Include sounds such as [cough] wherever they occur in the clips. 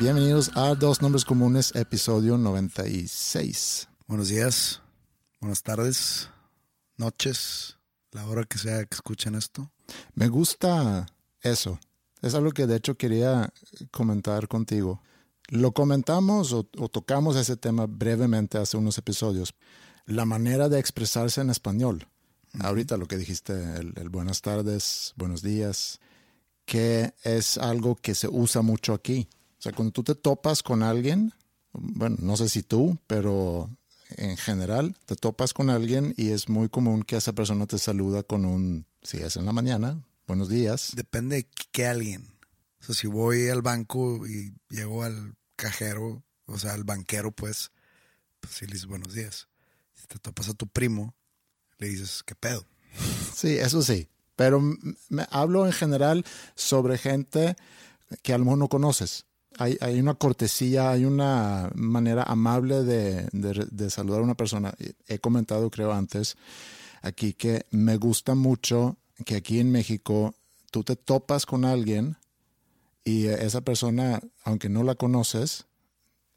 Bienvenidos a Dos Nombres Comunes, episodio 96. Buenos días, buenas tardes, noches, la hora que sea que escuchen esto. Me gusta eso. Es algo que de hecho quería comentar contigo. Lo comentamos o, o tocamos ese tema brevemente hace unos episodios. La manera de expresarse en español. Ahorita lo que dijiste, el, el buenas tardes, buenos días, que es algo que se usa mucho aquí. O sea, cuando tú te topas con alguien, bueno, no sé si tú, pero en general te topas con alguien y es muy común que esa persona te saluda con un, si es en la mañana, buenos días. Depende de qué alguien. O sea, si voy al banco y llego al cajero, o sea, al banquero, pues, pues sí le dices buenos días. Si te topas a tu primo, le dices, ¿qué pedo? Sí, eso sí. Pero me hablo en general sobre gente que a lo mejor no conoces. Hay, hay una cortesía, hay una manera amable de, saludar a una persona. He comentado, creo, antes aquí que me gusta mucho que aquí en México tú te topas con alguien y esa persona, aunque no la conoces,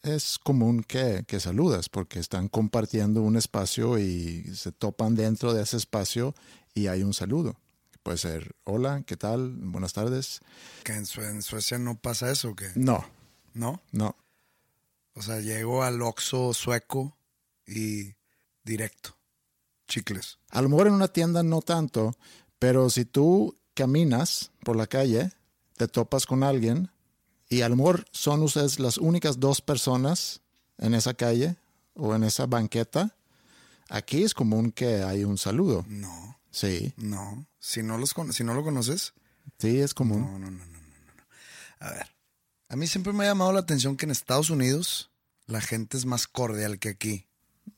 es común que, que saludas porque están compartiendo un espacio y se topan dentro de ese espacio y hay un saludo. Puede ser, hola, ¿qué tal? Buenas tardes. Que en, Sue- en Suecia no pasa eso, ¿o ¿qué? No, ¿No? no. O sea, llego al Oxxo sueco y directo. Chicles. A lo mejor en una tienda no tanto, pero si tú caminas por la calle, te topas con alguien y a lo mejor son ustedes las únicas dos personas en esa calle o en esa banqueta, aquí es común que hay un saludo. No, Sí, no. Si no, los si no lo conoces, sí, es común. No, no, no, no, no, no. A ver, a mí siempre me ha llamado la atención que en Estados Unidos la gente es más cordial que aquí.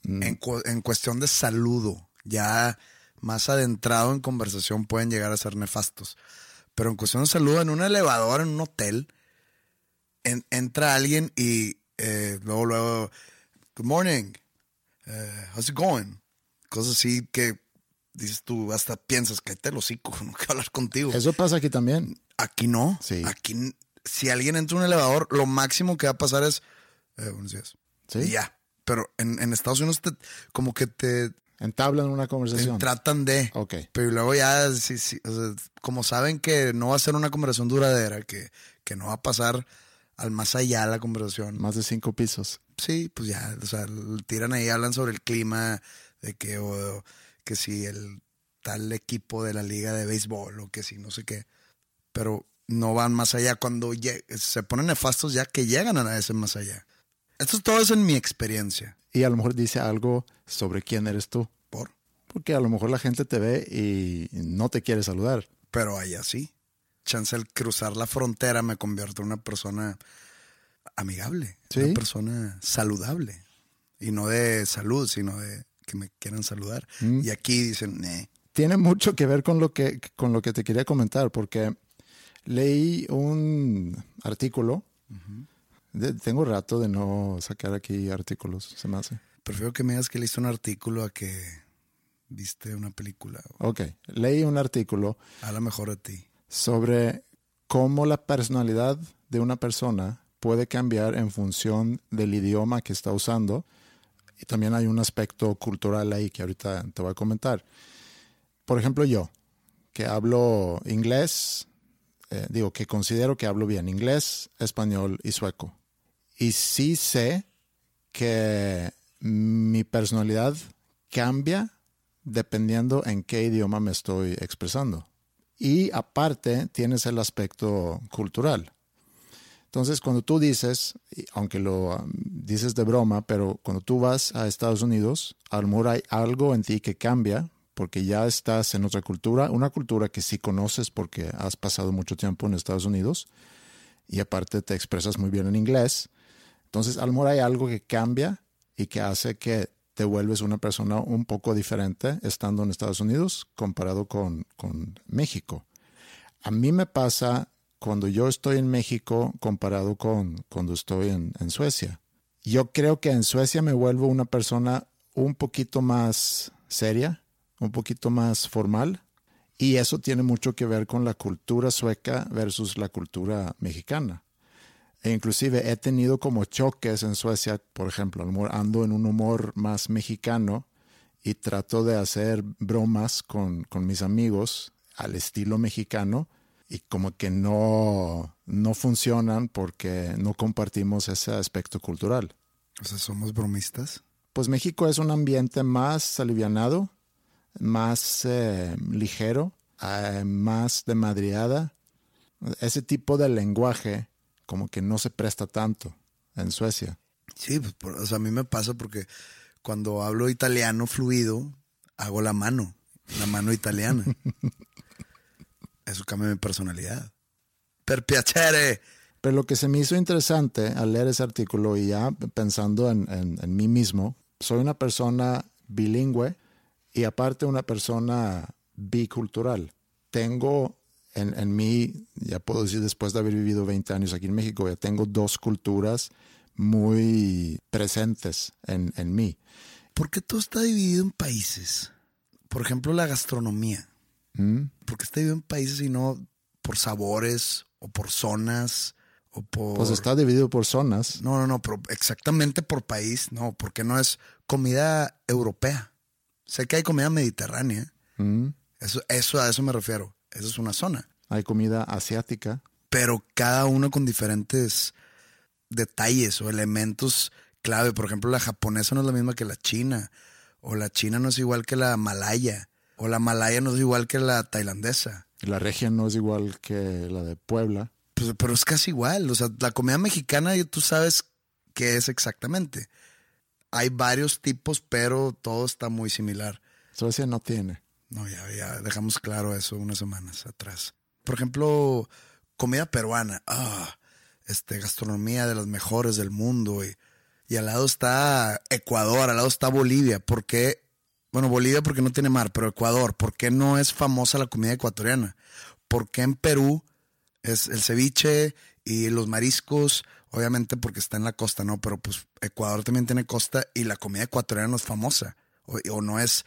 En, cu- en cuestión de saludo, ya más adentrado en conversación pueden llegar a ser nefastos. Pero en cuestión de saludo, en un elevador, en un hotel, en- entra alguien y eh, luego, luego, good morning, eh, how's it going? Cosas así que dices tú, hasta piensas que te lo hocico, [laughs] no quiero hablar contigo. Eso pasa aquí también. Aquí no. Sí. Aquí, si alguien entra a un elevador, lo máximo que va a pasar es, eh, buenos días. Sí. Y ya. Pero en, en Estados Unidos te- como que te, Entablan una te conversación. tratan de... Ok. Pero luego ya, sí, sí, o sea, como saben que no va a ser una conversación duradera, que, que no va a pasar al más allá la conversación. Más de cinco pisos. Sí, pues ya, o sea, tiran ahí, hablan sobre el clima, de que, o, que si el tal equipo de la liga de béisbol o que si no sé qué. Pero no van más allá. Cuando se ponen nefastos ya que llegan a ese más allá. Esto todo es en mi experiencia. Y a lo mejor dice algo sobre quién eres tú. Por. Porque a lo mejor la gente te ve y no te quiere saludar. Pero allá sí. Chance al cruzar la frontera me convierto en una persona amigable. Sí. Una persona saludable. Y no de salud, sino de que me quieran saludar. Mm. Y aquí dicen, "Neh". Tiene mucho que ver con lo que, con lo que te quería comentar, porque leí un artículo. De- tengo rato de no sacar aquí artículos, se me hace. Prefiero que me digas que leíste un artículo a que viste una película. Ok, leí un artículo Habla mejor de ti. sobre cómo la personalidad de una persona puede cambiar en función del idioma que está usando. Y también hay un aspecto cultural ahí que ahorita te voy a comentar. Por ejemplo, yo, que hablo inglés, eh, digo que considero que hablo bien inglés, español y sueco. Y sí sé que mi personalidad cambia dependiendo en qué idioma me estoy expresando. Y aparte tienes el aspecto cultural. Entonces, cuando tú dices, aunque lo um, dices de broma, pero cuando tú vas a Estados Unidos, a lo mejor hay algo en ti que cambia porque ya estás en otra cultura, una cultura que sí conoces porque has pasado mucho tiempo en Estados Unidos y aparte te expresas muy bien en inglés. Entonces, a lo mejor hay algo que cambia y que hace que te vuelves una persona un poco diferente estando en Estados Unidos comparado con, con México. A mí me pasa cuando yo estoy en México comparado con cuando estoy en, Suecia. Yo creo que en Suecia me vuelvo una persona un poquito más seria, un poquito más formal. Y eso tiene mucho que ver con la cultura sueca versus la cultura mexicana. E inclusive he tenido como choques en Suecia, por ejemplo, ando en un humor más mexicano y trato de hacer bromas con mis amigos al estilo mexicano y como que no, no funcionan porque no compartimos ese aspecto cultural. O sea, somos bromistas. Pues México es un ambiente más alivianado, más eh, ligero, eh, más de madriada. Ese tipo de lenguaje como que no se presta tanto en Suecia. Sí, pues, por- o sea, a mí me pasa porque cuando hablo italiano fluido, hago la mano, la mano italiana. [laughs] Eso cambia mi personalidad. Per piacere. Pero lo que se me hizo interesante al leer ese artículo y ya pensando en, en- en mí mismo, soy una persona bilingüe y aparte una persona bicultural. Tengo en, en mí, ya puedo decir después de haber vivido 20 años aquí en México, ya tengo dos culturas muy presentes en, en mí. ¿Por qué todo está dividido en países? Por ejemplo, la gastronomía. ¿Mm? ¿Por qué está dividido en países y no por sabores o por zonas o por... Pues está dividido por zonas. No, no, no, pero exactamente por país, no, porque no es comida europea. Sé que hay comida mediterránea. ¿Mm? Eso, eso a eso me refiero. Esa es una zona. Hay comida asiática. Pero cada uno con diferentes detalles o elementos clave. Por ejemplo, la japonesa no es la misma que la china. O la china no es igual que la malaya. O la malaya no es igual que la tailandesa. La región no es igual que la de Puebla. Pues, pero es casi igual. O sea, la comida mexicana tú sabes qué es exactamente. Hay varios tipos, pero todo está muy similar. Suecia no tiene. No, ya, ya dejamos claro eso unas semanas atrás. Por ejemplo, comida peruana. Ah, este, gastronomía de las mejores del mundo. Y, y al lado está Ecuador, al lado está Bolivia. ¿Por qué? Bueno, Bolivia porque no tiene mar, pero Ecuador, ¿por qué no es famosa la comida ecuatoriana? ¿Por qué en Perú es el ceviche y los mariscos? Obviamente porque está en la costa, ¿no? Pero pues Ecuador también tiene costa y la comida ecuatoriana no es famosa. O, o no es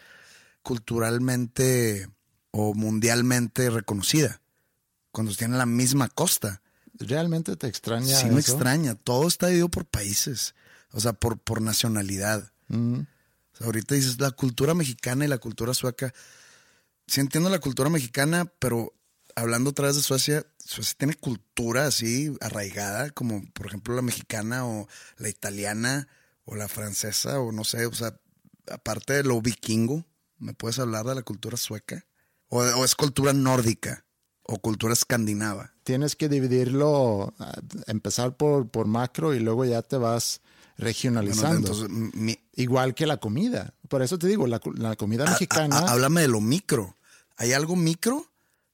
culturalmente o mundialmente reconocida. Cuando tienen la misma costa. ¿Realmente te extraña sí me eso? extraña. Todo está dividido por países. O sea, por, por nacionalidad. Mm. Ahorita dices la cultura mexicana y la cultura sueca. Sí entiendo la cultura mexicana, pero hablando otra vez de Suecia, Suecia tiene cultura así arraigada, como por ejemplo la mexicana o la italiana o la francesa o no sé, o sea, aparte de lo vikingo, ¿me puedes hablar de la cultura sueca? ¿O, o es cultura nórdica o cultura escandinava? Tienes que dividirlo, ah, empezar por, por macro y luego ya te vas Bueno, regionalizando. entonces, mi- Igual que la comida. Por eso te digo, la, la comida a- mexicana. a- a- háblame de lo micro. ¿Hay algo micro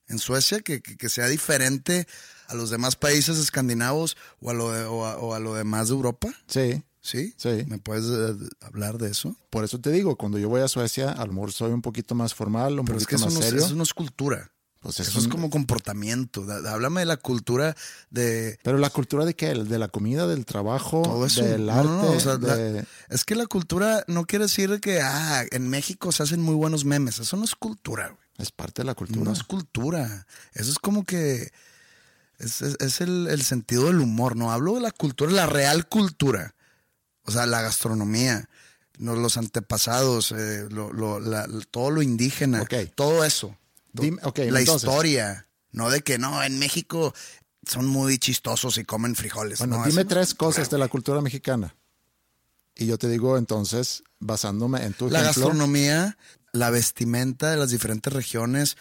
en Suecia que, que- que sea diferente a los demás países escandinavos o a lo, de- o a, o a lo demás de Europa? sí, ¿Sí? Sí. ¿Me puedes eh, hablar de eso? por eso te digo, cuando yo voy a Suecia, a lo mejor soy un poquito más formal, un Pero es que poquito eso más no, es- serio. eso no es cultura. Pues Eso es como comportamiento. Háblame de la cultura de Pero la cultura de qué? De la comida, del trabajo, todo eso. del arte. no, no, o sea, la- de- es que la cultura no quiere decir que ah, en México se hacen muy buenos memes. Eso no es cultura, güey. Es parte de la cultura. No es cultura. Eso es como que es, es- es el, el sentido del humor. No hablo de la cultura, la real cultura. O sea, la gastronomía, no, los antepasados, eh, lo- lo- la- todo lo indígena, Ok. todo eso. Dime- la entonces. historia. No de que no, en México son muy chistosos y comen frijoles. Bueno, No, dime tres cosas de la cultura mexicana. Y yo te digo entonces, basándome en tu la ejemplo. gastronomía, la vestimenta de las diferentes regiones,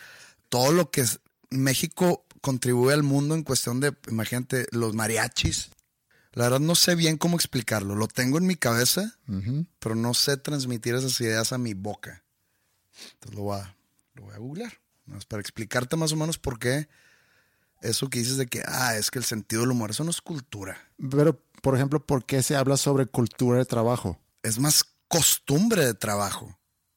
todo lo que es- México contribuye al mundo en cuestión de, imagínate, los mariachis. La verdad no sé bien cómo explicarlo. Lo tengo en mi cabeza, pero no sé transmitir esas ideas a mi boca. Entonces lo voy a, lo voy a googlear. Para explicarte más o menos por qué eso que dices de que, ah, es que el sentido del humor, eso no es cultura. Pero, por ejemplo, ¿por qué se habla sobre cultura de trabajo? es más costumbre de trabajo.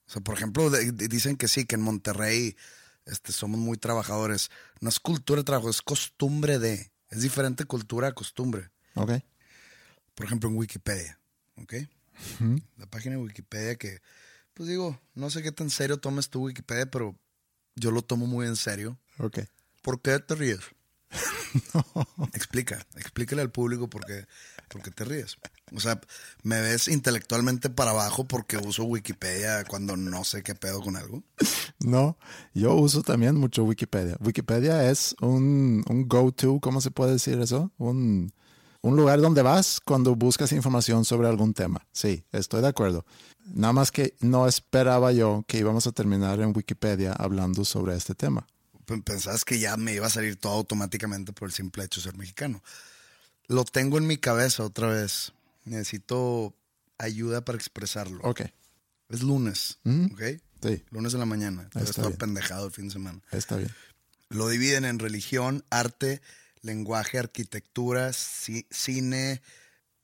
O sea, por ejemplo, de- de- dicen que sí, que en Monterrey este, somos muy trabajadores. No es cultura de trabajo, es costumbre de. Es diferente cultura a costumbre. ¿Ok? Por ejemplo, en Wikipedia. ¿Ok? La página de Wikipedia que, pues digo, no sé qué tan serio tomes tu Wikipedia, pero yo lo tomo muy en serio. Ok. ¿Por qué te ríes? [laughs] Explica, explícale al público por qué, por qué te ríes. O sea, me ves intelectualmente para abajo porque uso Wikipedia cuando no sé qué pedo con algo. No, yo uso también mucho Wikipedia. Wikipedia es un, un go-to, ¿cómo se puede decir eso? Un, un lugar donde vas cuando buscas información sobre algún tema. Sí, estoy de acuerdo. Nada más que no esperaba yo que íbamos a terminar en Wikipedia hablando sobre este tema. Pensabas que ya me iba a salir todo automáticamente por el simple hecho de ser mexicano. Lo tengo en mi cabeza otra vez. Necesito ayuda para expresarlo. Ok, Es lunes, Ujú. ¿ok? sí, Lunes de la mañana. Está bien. pendejado el fin de semana. está bien. Lo dividen en religión, arte, lenguaje, arquitectura, ci- cine,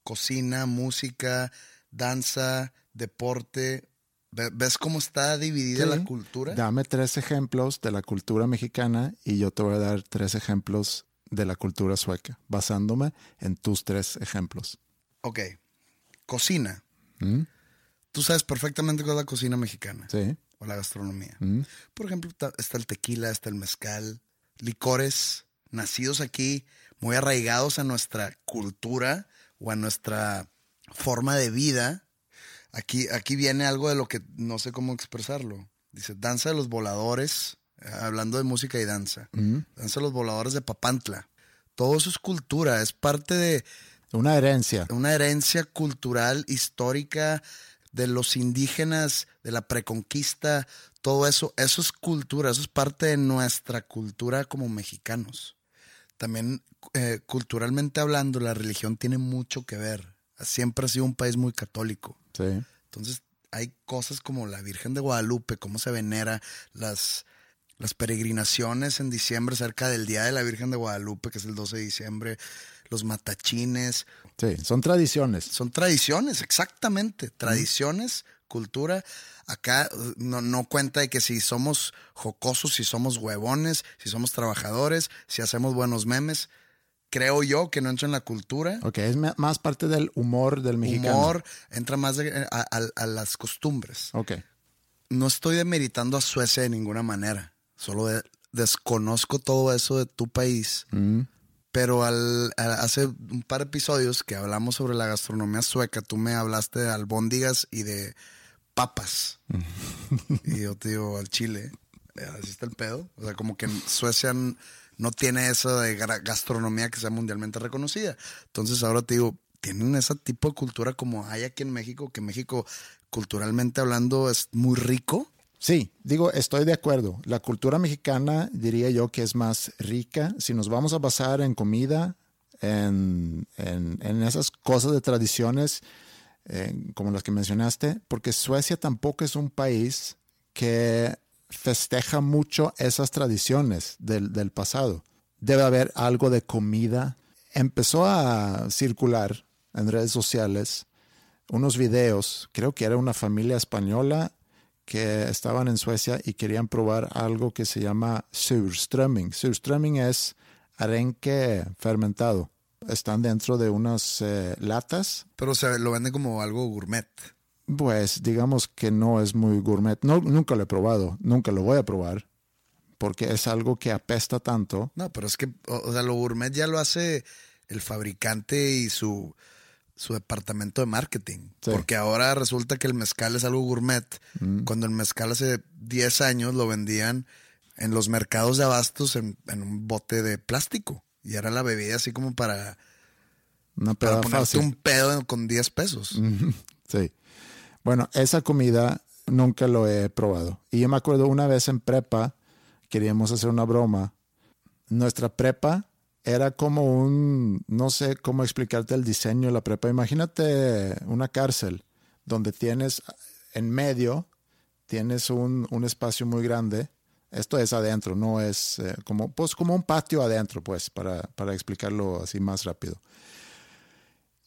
cocina, música, danza, deporte. Ve- ¿Ves cómo está dividida Sí. la cultura? Dame tres ejemplos de la cultura mexicana y yo te voy a dar tres ejemplos de la cultura sueca, basándome en tus tres ejemplos. Ok. Cocina. ¿Mm? Tú sabes perfectamente cuál es la cocina mexicana Sí. o la gastronomía. ¿Mm? Por ejemplo, está el tequila, está el mezcal, licores nacidos aquí, muy arraigados a nuestra cultura o a nuestra forma de vida. Aquí, aquí viene algo de lo que no sé cómo expresarlo. Dice, danza de los voladores, hablando de música y danza. ¿Mm? Danza de los voladores de Papantla. Todo eso es cultura, es parte de, Una herencia. una herencia cultural, histórica de los indígenas, de la preconquista, todo eso, eso es cultura, eso es parte de nuestra cultura como mexicanos. También eh, culturalmente hablando, la religión tiene mucho que ver. Siempre ha sido un país muy católico. Sí. Entonces, hay cosas como la Virgen de Guadalupe, cómo se venera, las, las peregrinaciones en diciembre cerca del Día de la Virgen de Guadalupe, que es el 12 de diciembre, los matachines, Sí, son tradiciones. son tradiciones, exactamente. Tradiciones, cultura. Acá uh, no, no cuenta de que si somos jocosos, si somos huevones, si somos trabajadores, si hacemos buenos memes. Creo yo que no entra en la cultura. Ok, es más parte del humor del mexicano. Humor entra más de- a, a- a las costumbres. Ok, No estoy demeritando a Suecia de ninguna manera. Solo de- desconozco todo eso de tu país. Mm, Pero al, a- hace un par de episodios que hablamos sobre la gastronomía sueca, tú me hablaste de albóndigas y de papas. y yo te digo, al chile, eh, así está el pedo. O sea, como que en Suecia no tiene eso de gastronomía que sea mundialmente reconocida. Entonces ahora te digo, tienen ese tipo de cultura como hay aquí en México, que México culturalmente hablando es muy rico. Sí, digo, estoy de acuerdo. La cultura mexicana diría yo que es más rica. Si nos vamos a basar en comida, en, en- en esas cosas de tradiciones eh, como las que mencionaste, porque Suecia tampoco es un país que festeja mucho esas tradiciones del, del pasado. Debe haber algo de comida. Empezó a circular en redes sociales unos videos, creo que era una familia española que estaban en Suecia y querían probar algo que se llama surströmming. Surströmming es arenque fermentado. Están dentro de unas eh, latas. Pero se lo venden como algo gourmet. Pues digamos que no es muy gourmet. No, nunca lo he probado, nunca lo voy a probar, porque es algo que apesta tanto. No, pero es que, o, o sea, lo gourmet ya lo hace el fabricante y su, su departamento de marketing. Sí. Porque ahora resulta que el mezcal es algo gourmet, Mm. cuando el mezcal hace 10 años lo vendían en los mercados de abastos en, en un bote de plástico. Y era la bebida así como para, Una para ponerte fácil. un pedo con 10 pesos. [laughs] Sí. Bueno, esa comida nunca lo he probado. Y yo me acuerdo una vez en prepa, queríamos hacer una broma. Nuestra prepa era como un, no sé cómo explicarte el diseño de la prepa. Imagínate una cárcel donde tienes en medio, tienes un, un espacio muy grande. Esto es adentro, no es eh, como, pues, como un patio adentro, pues, para, para explicarlo así más rápido.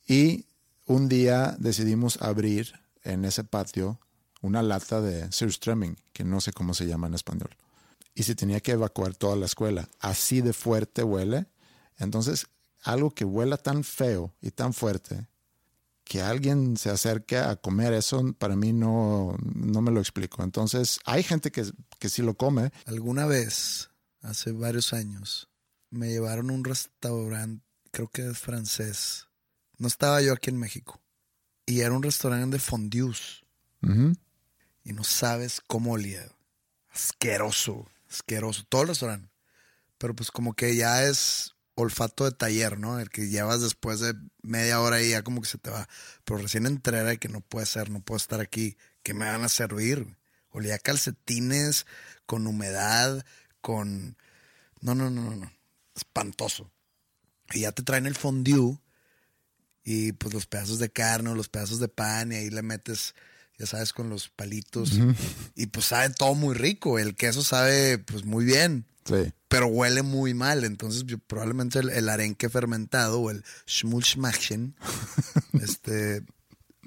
Y un día decidimos abrir en ese patio una lata de surströmming, que no sé cómo se llama en español. Y se tenía que evacuar toda la escuela. Así de fuerte huele. Entonces, algo que huela tan feo y tan fuerte, que alguien se acerque a comer eso, para mí no, no me lo explico. Entonces, hay gente que, que sí lo come. Alguna vez, hace varios años, me llevaron a un restaurante, creo que es francés. No estaba yo aquí en México. Y era un restaurante de fondues. Y no sabes cómo olía. Asqueroso, asqueroso. Todo el restaurante. Pero pues como que ya es olfato de taller, ¿no? El que llevas después de media hora y ya como que se te va. Pero recién entré era que no puede ser, no puedo estar aquí. ¿Qué me van a servir? Olía calcetines, con humedad, con... No, no, no, no, no. Espantoso. Y ya te traen el fondue y pues los pedazos de carne o los pedazos de pan y ahí le metes, ya sabes, con los palitos. Y pues sabe todo muy rico. El queso sabe pues muy bien, Sí. pero huele muy mal. Entonces yo- probablemente el, el arenque fermentado o el Schmulschmachen [laughs] este,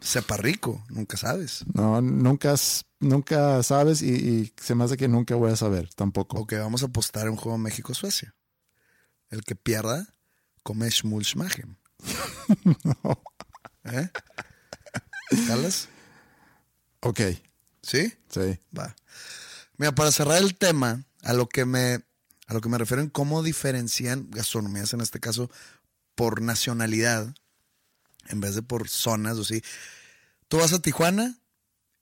sepa rico, nunca sabes. No, nunca, nunca sabes y, y se me hace que nunca voy a saber tampoco. Ok, vamos a apostar en un juego México-Suecia. El que pierda come Schmulschmachen. [laughs] ¿Eh? ¿Jalas? Ok, ¿Sí? sí. Va. Mira, para cerrar el tema, a lo que me, a lo que me refiero en cómo diferencian gastronomías, en este caso, por nacionalidad, en vez de por zonas o así. Tú vas a Tijuana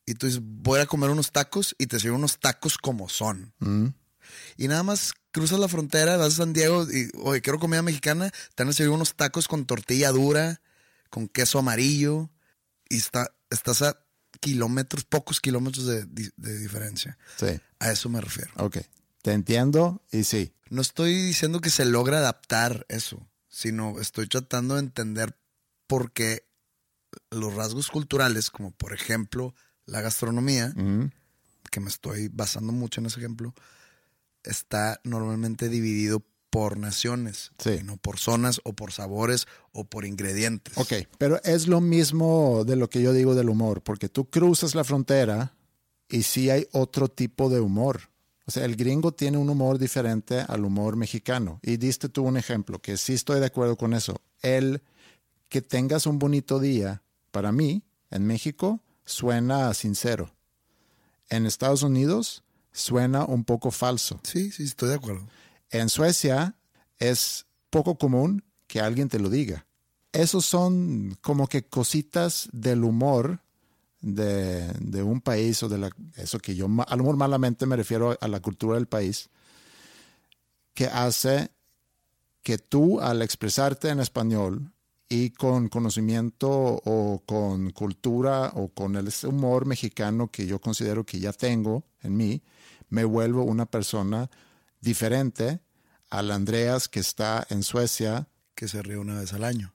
y tú dices, voy a comer unos tacos y te sirven unos tacos como son. Mm. Y nada más cruzas la frontera, vas a San Diego y, oye, quiero comida mexicana, te van a servir unos tacos con tortilla dura, con queso amarillo, y está, estás a kilómetros, pocos kilómetros de, de diferencia. Sí, A eso me refiero. ok. Te entiendo y sí. No estoy diciendo que se logra adaptar eso, sino estoy tratando de entender por qué los rasgos culturales, como por ejemplo la gastronomía, que me estoy basando mucho en ese ejemplo, está normalmente dividido por naciones, Sí. no por zonas o por sabores o por ingredientes. Ok, pero es lo mismo de lo que yo digo del humor, porque tú cruzas la frontera y sí hay otro tipo de humor. O sea, el gringo tiene un humor diferente al humor mexicano. Y diste tú un ejemplo, que sí estoy de acuerdo con eso. El que tengas un bonito día, para mí, en México, suena sincero. En Estados Unidos, suena un poco falso. Sí, sí, estoy de acuerdo. En Suecia es poco común que alguien te lo diga. Esos son como que cositas del humor de, de un país o de la, eso que yo al humor malamente me refiero a la cultura del país, que hace que tú al expresarte en español y con conocimiento o con cultura o con el humor mexicano que yo considero que ya tengo en mí, me vuelvo una persona diferente al Andreas que está en Suecia. Que se ríe una vez al año.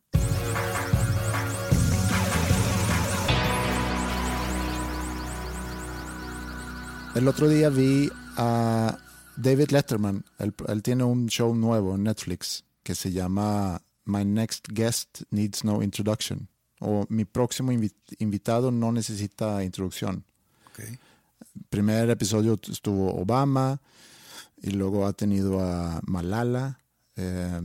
El otro día vi a David Letterman. Él, él tiene un show nuevo en Netflix que se llama My Next Guest Needs No Introduction. O Mi próximo invi- invitado no necesita introducción. Ok. Primer episodio estuvo Obama y luego ha tenido a Malala, eh,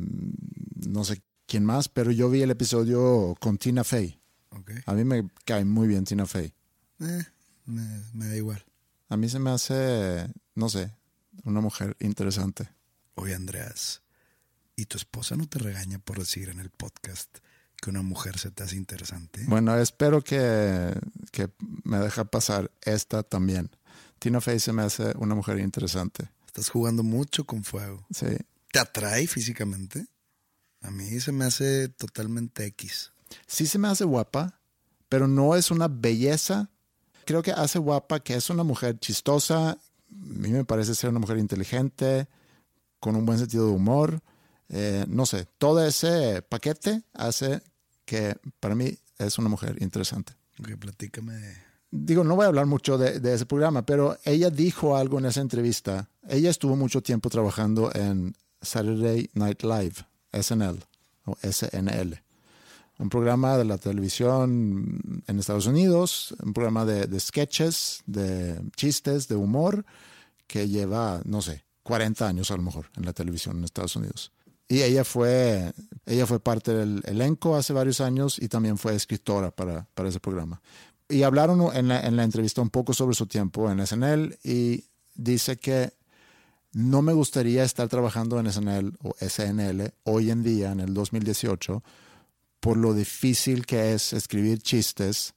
no sé quién más, pero yo vi el episodio con Tina Fey. Okay. A mí me cae muy bien Tina Fey. Eh, me, me da igual. A mí se me hace, no sé, una mujer interesante. Oye, Andreas, ¿y tu esposa no te regaña por decir en el podcast que una mujer se te hace interesante? Bueno, espero que, que me deja pasar esta también. Tina Fey se me hace una mujer interesante. Estás jugando mucho con fuego. Sí. ¿Te atrae físicamente? A mí se me hace totalmente X. Sí se me hace guapa, pero no es una belleza. Creo que hace guapa que es una mujer chistosa. A mí me parece ser una mujer inteligente, con un buen sentido de humor. Eh, no sé, todo ese paquete hace que para mí es una mujer interesante. Ok, platícame. Digo, no voy a hablar mucho de, de, ese programa, pero ella dijo algo en esa entrevista. Ella estuvo mucho tiempo trabajando en Saturday Night Live, SNL o SNL, un programa de la televisión en Estados Unidos, un programa de, de sketches, de chistes, de humor, que lleva, no sé, 40 años a lo mejor en la televisión en Estados Unidos. Y ella fue, ella fue parte del elenco hace varios años y también fue escritora para, para ese programa. Y hablaron en la, en la entrevista un poco sobre su tiempo en SNL y dice que no me gustaría estar trabajando en SNL o SNL hoy en día, en el 2018, por lo difícil que es escribir chistes,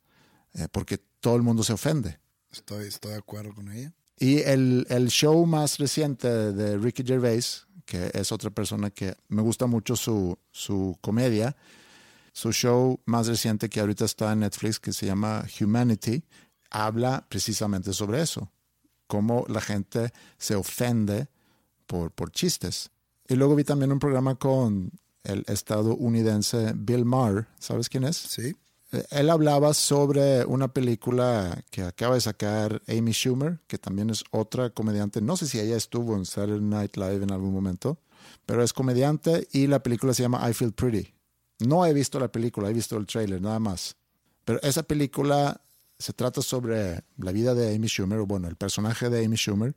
eh, porque todo el mundo se ofende. Estoy, estoy de acuerdo con ella. Y el, el show más reciente de Ricky Gervais, que es otra persona que me gusta mucho su, su comedia, su show más reciente que ahorita está en Netflix, que se llama Humanity, habla precisamente sobre eso, cómo la gente se ofende por, por chistes. Y luego vi también un programa con el estadounidense Bill Maher, ¿sabes quién es? Sí. Él hablaba sobre una película que acaba de sacar Amy Schumer, que también es otra comediante. No sé si ella estuvo en Saturday Night Live en algún momento, pero es comediante y la película se llama I Feel Pretty. No he visto la película, he visto el trailer nada más. Pero esa película se trata sobre la vida de Amy Schumer, o bueno, el personaje de Amy Schumer,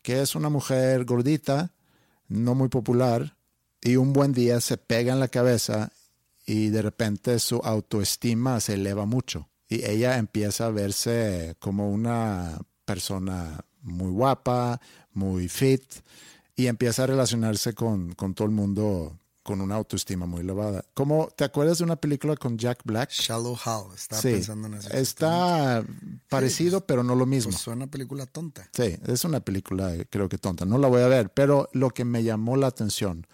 que es una mujer gordita, no muy popular, y un buen día se pega en la cabeza y de repente su autoestima se eleva mucho. Y ella empieza a verse como una persona muy guapa, muy fit, y empieza a relacionarse con, con todo el mundo con una autoestima muy elevada. ¿Cómo, ¿Te acuerdas de una película con Jack Black? Shallow Hal, estaba sí, pensando en eso. Está parecido, Sí, pero no lo mismo. Pues suena película tonta. Sí, es una película creo que tonta. No la voy a ver, pero lo que me llamó la atención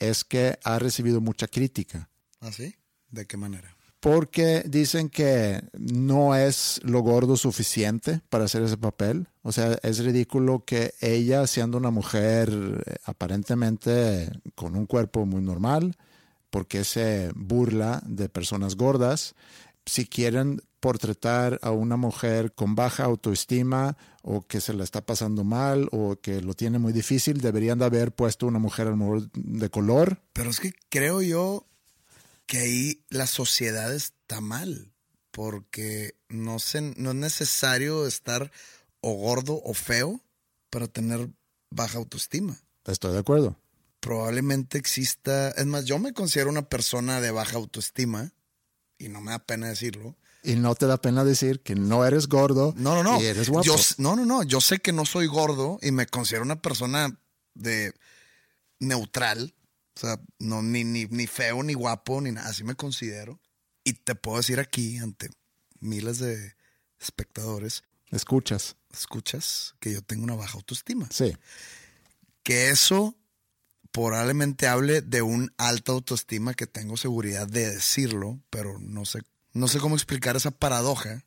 es que ha recibido mucha crítica. ¿Ah, sí? ¿De qué manera? Porque dicen que no es lo gordo suficiente para hacer ese papel. O sea, es ridículo que ella, siendo una mujer eh, aparentemente con un cuerpo muy normal, porque se burla de personas gordas, si quieren portretar a una mujer con baja autoestima o que se la está pasando mal o que lo tiene muy difícil, deberían de haber puesto una mujer de color. Pero es que creo yo que ahí la sociedad está mal, porque no, se, no es necesario estar o gordo o feo para tener baja autoestima. Estoy de acuerdo. Probablemente exista, es más, yo me considero una persona de baja autoestima y no me da pena decirlo. Y no te da pena decir que no eres gordo. No, no, no. Y eres guapo. Yo, no, no, no. Yo sé que no soy gordo y me considero una persona de neutral. O sea, no, ni, ni, ni feo, ni guapo, ni nada. Así me considero. Y te puedo decir aquí, ante miles de espectadores, Escuchas. escuchas que yo tengo una baja autoestima. Sí. Que eso probablemente hable de un alta autoestima que tengo seguridad de decirlo, pero no sé, no sé cómo explicar esa paradoja,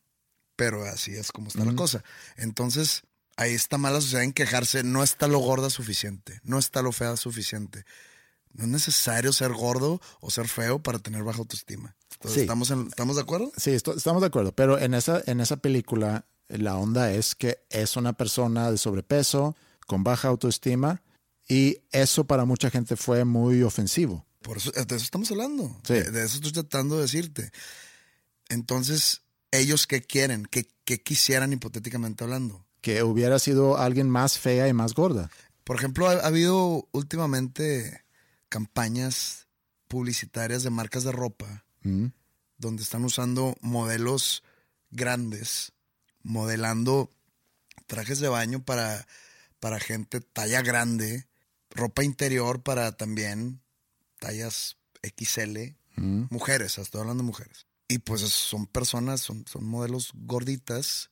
pero así es como está la cosa. Entonces, ahí está mal la sociedad en quejarse, no está lo gorda suficiente, no está lo fea suficiente. No es necesario ser gordo o ser feo para tener baja autoestima. Entonces, Sí. ¿estamos, en- ¿Estamos de acuerdo? Sí, esto- estamos de acuerdo. Pero en esa, en esa película, la onda es que es una persona de sobrepeso, con baja autoestima, y eso para mucha gente fue muy ofensivo. Por eso, de eso estamos hablando. Sí. De, de eso estoy tratando de decirte. Entonces, ¿ellos qué quieren? ¿Qué, qué quisieran hipotéticamente hablando? que hubiera sido alguien más fea y más gorda. Por ejemplo, ha, ha habido últimamente campañas publicitarias de marcas de ropa Mm. donde están usando modelos grandes, modelando trajes de baño para, para gente talla grande, ropa interior para también tallas XL, Mm. mujeres, estoy hablando de mujeres. Y pues son personas, son, son modelos gorditas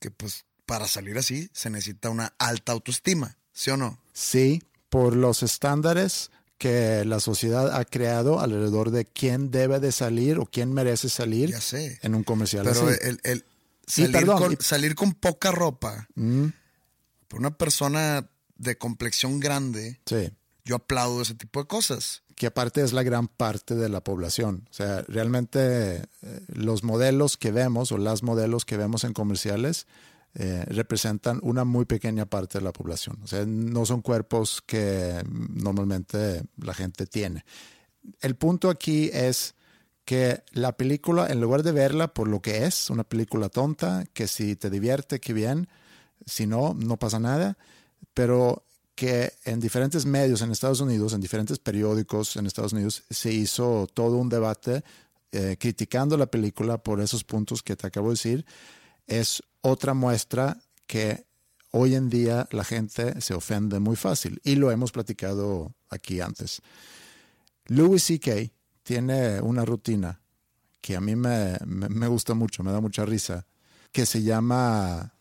que pues para salir así se necesita una alta autoestima, ¿sí o no? Sí, por los estándares que la sociedad ha creado alrededor de quién debe de salir o quién merece salir Ya sé. en un comercial Pero así. el, el Y salir, perdón, con, y- salir con poca ropa Mm, por una persona de complexión grande, sí, yo aplaudo ese tipo de cosas. que aparte es la gran parte de la población. O sea, realmente eh, los modelos que vemos o las modelos que vemos en comerciales eh, representan una muy pequeña parte de la población. O sea, no son cuerpos que normalmente la gente tiene. El punto aquí es que la película, en lugar de verla por lo que es, una película tonta, que si te divierte, qué bien, si no, no pasa nada, pero que en diferentes medios en Estados Unidos, en diferentes periódicos en Estados Unidos, se hizo todo un debate eh, criticando la película por esos puntos que te acabo de decir, es otra muestra que hoy en día la gente se ofende muy fácil y lo hemos platicado aquí antes. Louis C.K. tiene una rutina que a mí me, me, gusta mucho, me da mucha risa, que se llama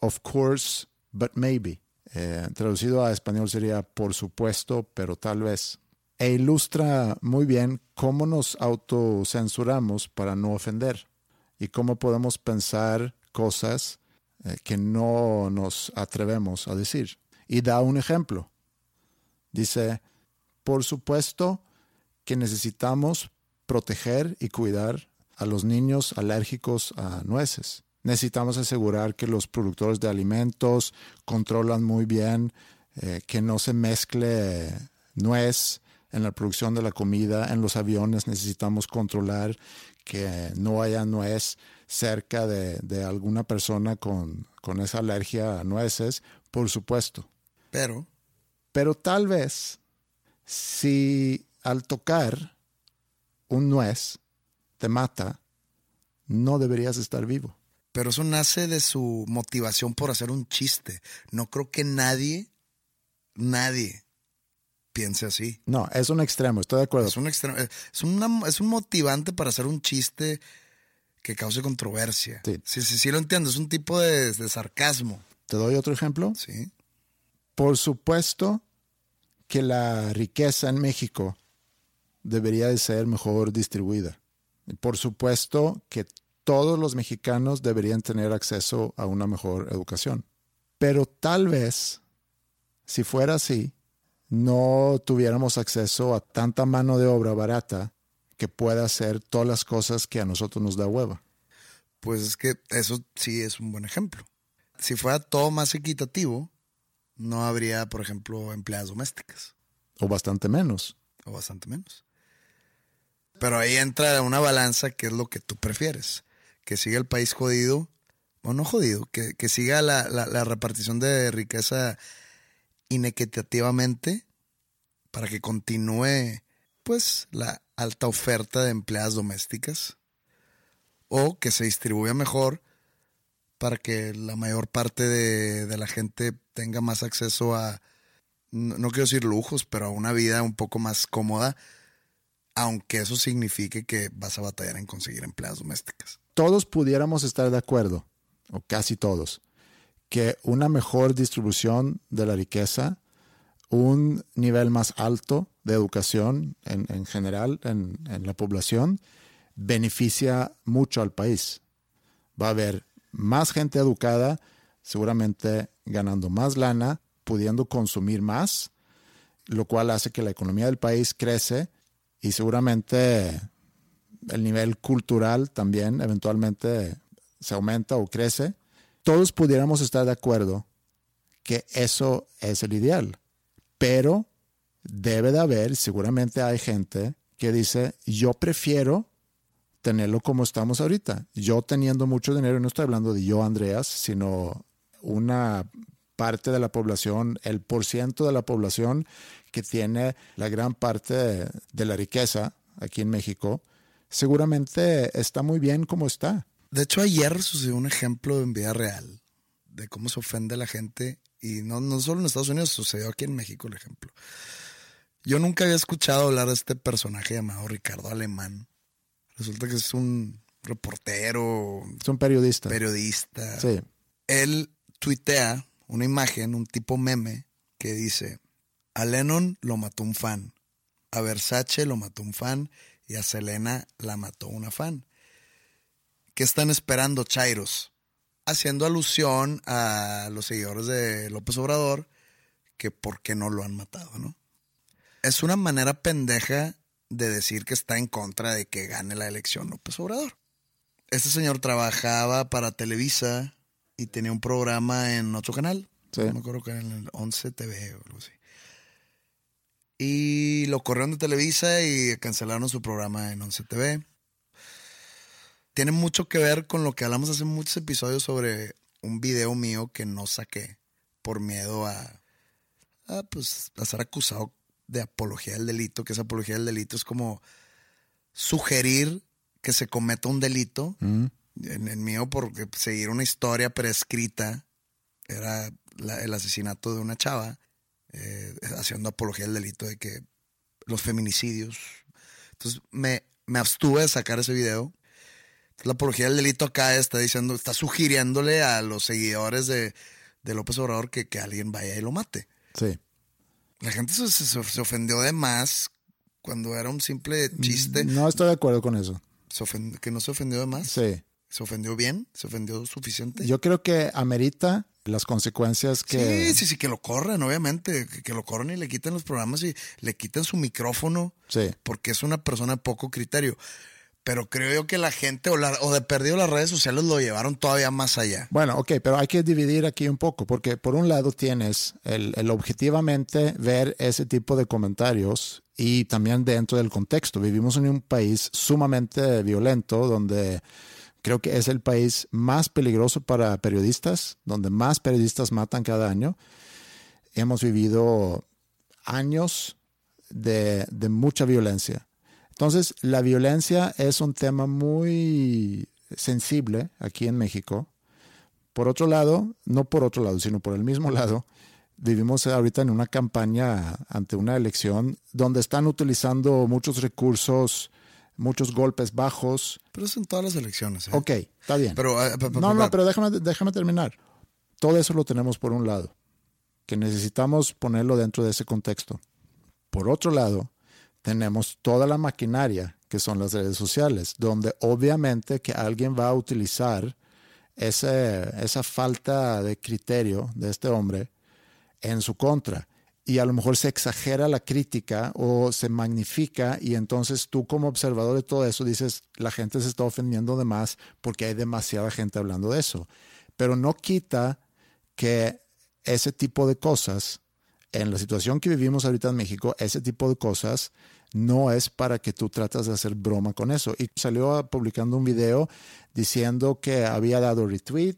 Of course, but maybe. Eh, traducido a español sería por supuesto, pero tal vez. E ilustra muy bien cómo nos autocensuramos para no ofender y cómo podemos pensar cosas eh, que no nos atrevemos a decir. Y da un ejemplo. Dice, por supuesto que necesitamos proteger y cuidar a los niños alérgicos a nueces. Necesitamos asegurar que los productores de alimentos controlan muy bien eh, que no se mezcle nuez en la producción de la comida. En los aviones necesitamos controlar que no haya nuez cerca de, de alguna persona con, con esa alergia a nueces, por supuesto. Pero Pero tal vez si al tocar un nuez te mata, no deberías estar vivo. Pero eso nace de su motivación por hacer un chiste. No creo que nadie, nadie piense así. No, es un extremo, estoy de acuerdo. Es un, extremo- es, una- es un motivante para hacer un chiste que cause controversia. Sí. Sí, sí, sí lo entiendo. Es un tipo de, de sarcasmo. ¿Te doy otro ejemplo? Sí. Por supuesto que la riqueza en México debería de ser mejor distribuida. Por supuesto que todos los mexicanos deberían tener acceso a una mejor educación. Pero tal vez, si fuera así, no tuviéramos acceso a tanta mano de obra barata que pueda hacer todas las cosas que a nosotros nos da hueva. Pues es que eso sí es un buen ejemplo. Si fuera todo más equitativo, no habría, por ejemplo, empleadas domésticas. O bastante menos. O bastante menos. Pero ahí entra una balanza que es lo que tú prefieres. Que siga el país jodido, o no jodido, que, que siga la, la- la repartición de riqueza inequitativamente para que continúe pues la alta oferta de empleadas domésticas o que se distribuya mejor para que la mayor parte de, de la gente tenga más acceso a, no, no quiero decir lujos, pero a una vida un poco más cómoda, aunque eso signifique que vas a batallar en conseguir empleadas domésticas. todos pudiéramos estar de acuerdo, o casi todos, que una mejor distribución de la riqueza, un nivel más alto de educación en, en general en, en la población, beneficia mucho al país. Va a haber más gente educada, seguramente ganando más lana, pudiendo consumir más, lo cual hace que la economía del país crece y seguramente el nivel cultural también eventualmente se aumenta o crece, todos pudiéramos estar de acuerdo que eso es el ideal. Pero debe de haber, seguramente hay gente que dice, yo prefiero tenerlo como estamos ahorita. Yo teniendo mucho dinero, no estoy hablando de yo, Andreas, sino una parte de la población, el por ciento de la población que tiene la gran parte de, de la riqueza aquí en México, seguramente está muy bien como está. De hecho, ayer sucedió un ejemplo en vida real de cómo se ofende la gente, y no, no solo en Estados Unidos, sucedió aquí en México el ejemplo. Yo nunca había escuchado hablar de este personaje llamado Ricardo Alemán. Resulta que es un reportero. Es un periodista. Periodista. Sí. Él tuitea una imagen, un tipo meme, que dice: A Lennon lo mató un fan, a Versace lo mató un fan y a Selena la mató una fan. ¿Qué están esperando, Chairos? Haciendo alusión a los seguidores de López Obrador, que por qué no lo han matado, ¿no? Es una manera pendeja de decir que está en contra de que gane la elección López Obrador. Este señor trabajaba para Televisa y tenía un programa en otro canal. Sí. No me acuerdo que era en el 11 TV o algo así. Y lo corrieron de Televisa y cancelaron su programa en 11 TV. Tiene mucho que ver con lo que hablamos hace muchos episodios sobre un video mío que no saqué por miedo a, a, pues, a ser acusado de apología del delito, que esa apología del delito es como sugerir que se cometa un delito. Mm. En el mío, porque seguir una historia prescrita era la- el asesinato de una chava, eh, haciendo apología del delito de que los feminicidios. Entonces me, me abstuve de sacar ese video. La apología del delito acá está diciendo, está sugiriéndole a los seguidores de, de López Obrador que, que alguien vaya y lo mate. Sí. La gente se, se- se ofendió de más cuando era un simple chiste. No estoy de acuerdo con eso. Se ofend- que no se ofendió de más. Sí. ¿Se ofendió bien? ¿Se ofendió suficiente? Yo creo que amerita las consecuencias que... Sí, sí, sí, que lo corran, obviamente. Que, que lo corran y le quiten los programas y le quiten su micrófono. Sí. Porque es una persona de poco criterio. Pero creo yo que la gente, o, la- o de perdido las redes sociales, lo llevaron todavía más allá. Bueno, ok, pero hay que dividir aquí un poco, porque por un lado tienes el, el objetivamente ver ese tipo de comentarios y también dentro del contexto. Vivimos en un país sumamente violento donde creo que es el país más peligroso para periodistas, donde más periodistas matan cada año. Hemos vivido años de, de mucha violencia. Entonces, la violencia es un tema muy sensible aquí en México. Por otro lado, no por otro lado, sino por el mismo [laughs] lado, vivimos ahorita en una campaña ante una elección donde están utilizando muchos recursos, muchos golpes bajos. Pero es en todas las elecciones. ¿eh? Ok, está bien. Pero, pa- No, no, pero déjame, déjame terminar. Todo eso lo tenemos por un lado, que necesitamos ponerlo dentro de ese contexto. Por otro lado, tenemos toda la maquinaria que son las redes sociales, donde obviamente que alguien va a utilizar ese, esa falta de criterio de este hombre en su contra. Y a lo mejor se exagera la crítica o se magnifica y entonces tú como observador de todo eso dices, la gente se está ofendiendo de más porque hay demasiada gente hablando de eso. Pero no quita que ese tipo de cosas, en la situación que vivimos ahorita en México, ese tipo de cosas no es para que tú tratas de hacer broma con eso. Y salió publicando un video diciendo que había dado retweet,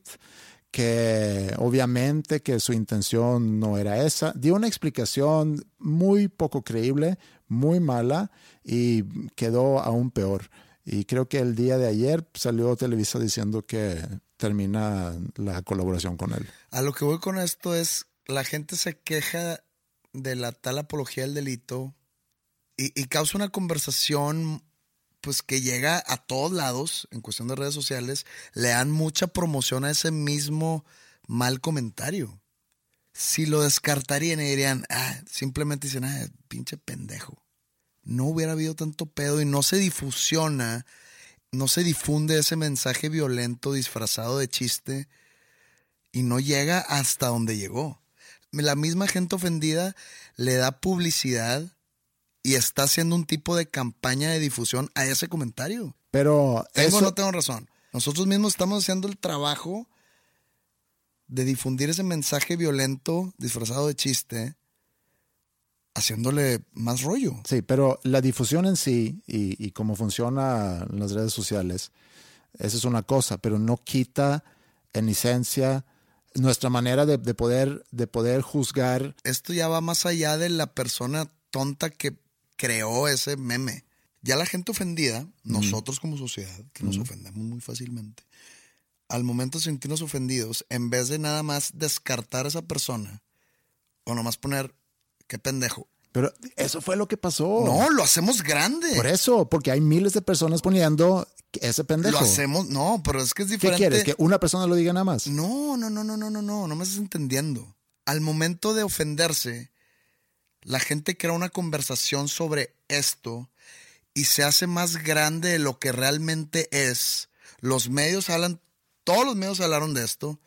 que obviamente que su intención no era esa. Dio una explicación muy poco creíble, muy mala y quedó aún peor. Y creo que el día de ayer salió Televisa diciendo que termina la colaboración con él. A lo que voy con esto es, la gente se queja de la tal apología del delito y, causa una conversación pues que llega a todos lados en cuestión de redes sociales, le dan mucha promoción a ese mismo mal comentario. Si lo descartarían y dirían, ah, simplemente dicen, ah, pinche pendejo. No hubiera habido tanto pedo y no se difusiona, no se difunde ese mensaje violento disfrazado de chiste y no llega hasta donde llegó. La misma gente ofendida le da publicidad y está haciendo un tipo de campaña de difusión a ese comentario. Pero ¿Tengo eso, no tengo razón? Nosotros mismos estamos haciendo el trabajo de difundir ese mensaje violento disfrazado de chiste, haciéndole más rollo. Sí, pero la difusión en sí y, y cómo funcionan las redes sociales, esa es una cosa, pero no quita en esencia nuestra manera de, de poder, de poder juzgar. Esto ya va más allá de la persona tonta que creó ese meme. Ya la gente ofendida, nosotros como sociedad, que nos ofendemos muy fácilmente, al momento de sentirnos ofendidos, en vez de nada más descartar a esa persona o nomás poner, qué pendejo. Pero eso fue lo que pasó. No, lo hacemos grande. Por eso, porque hay miles de personas poniendo ese pendejo. Lo hacemos, no, pero es que es ¿Qué diferente. quieres? ¿Que una persona lo diga nada más? No, no, no, no, no, no, no, no me estás entendiendo. Al momento de ofenderse, la gente crea una conversación sobre esto y se hace más grande de lo que realmente es. Los medios hablan, todos los medios hablaron de esto.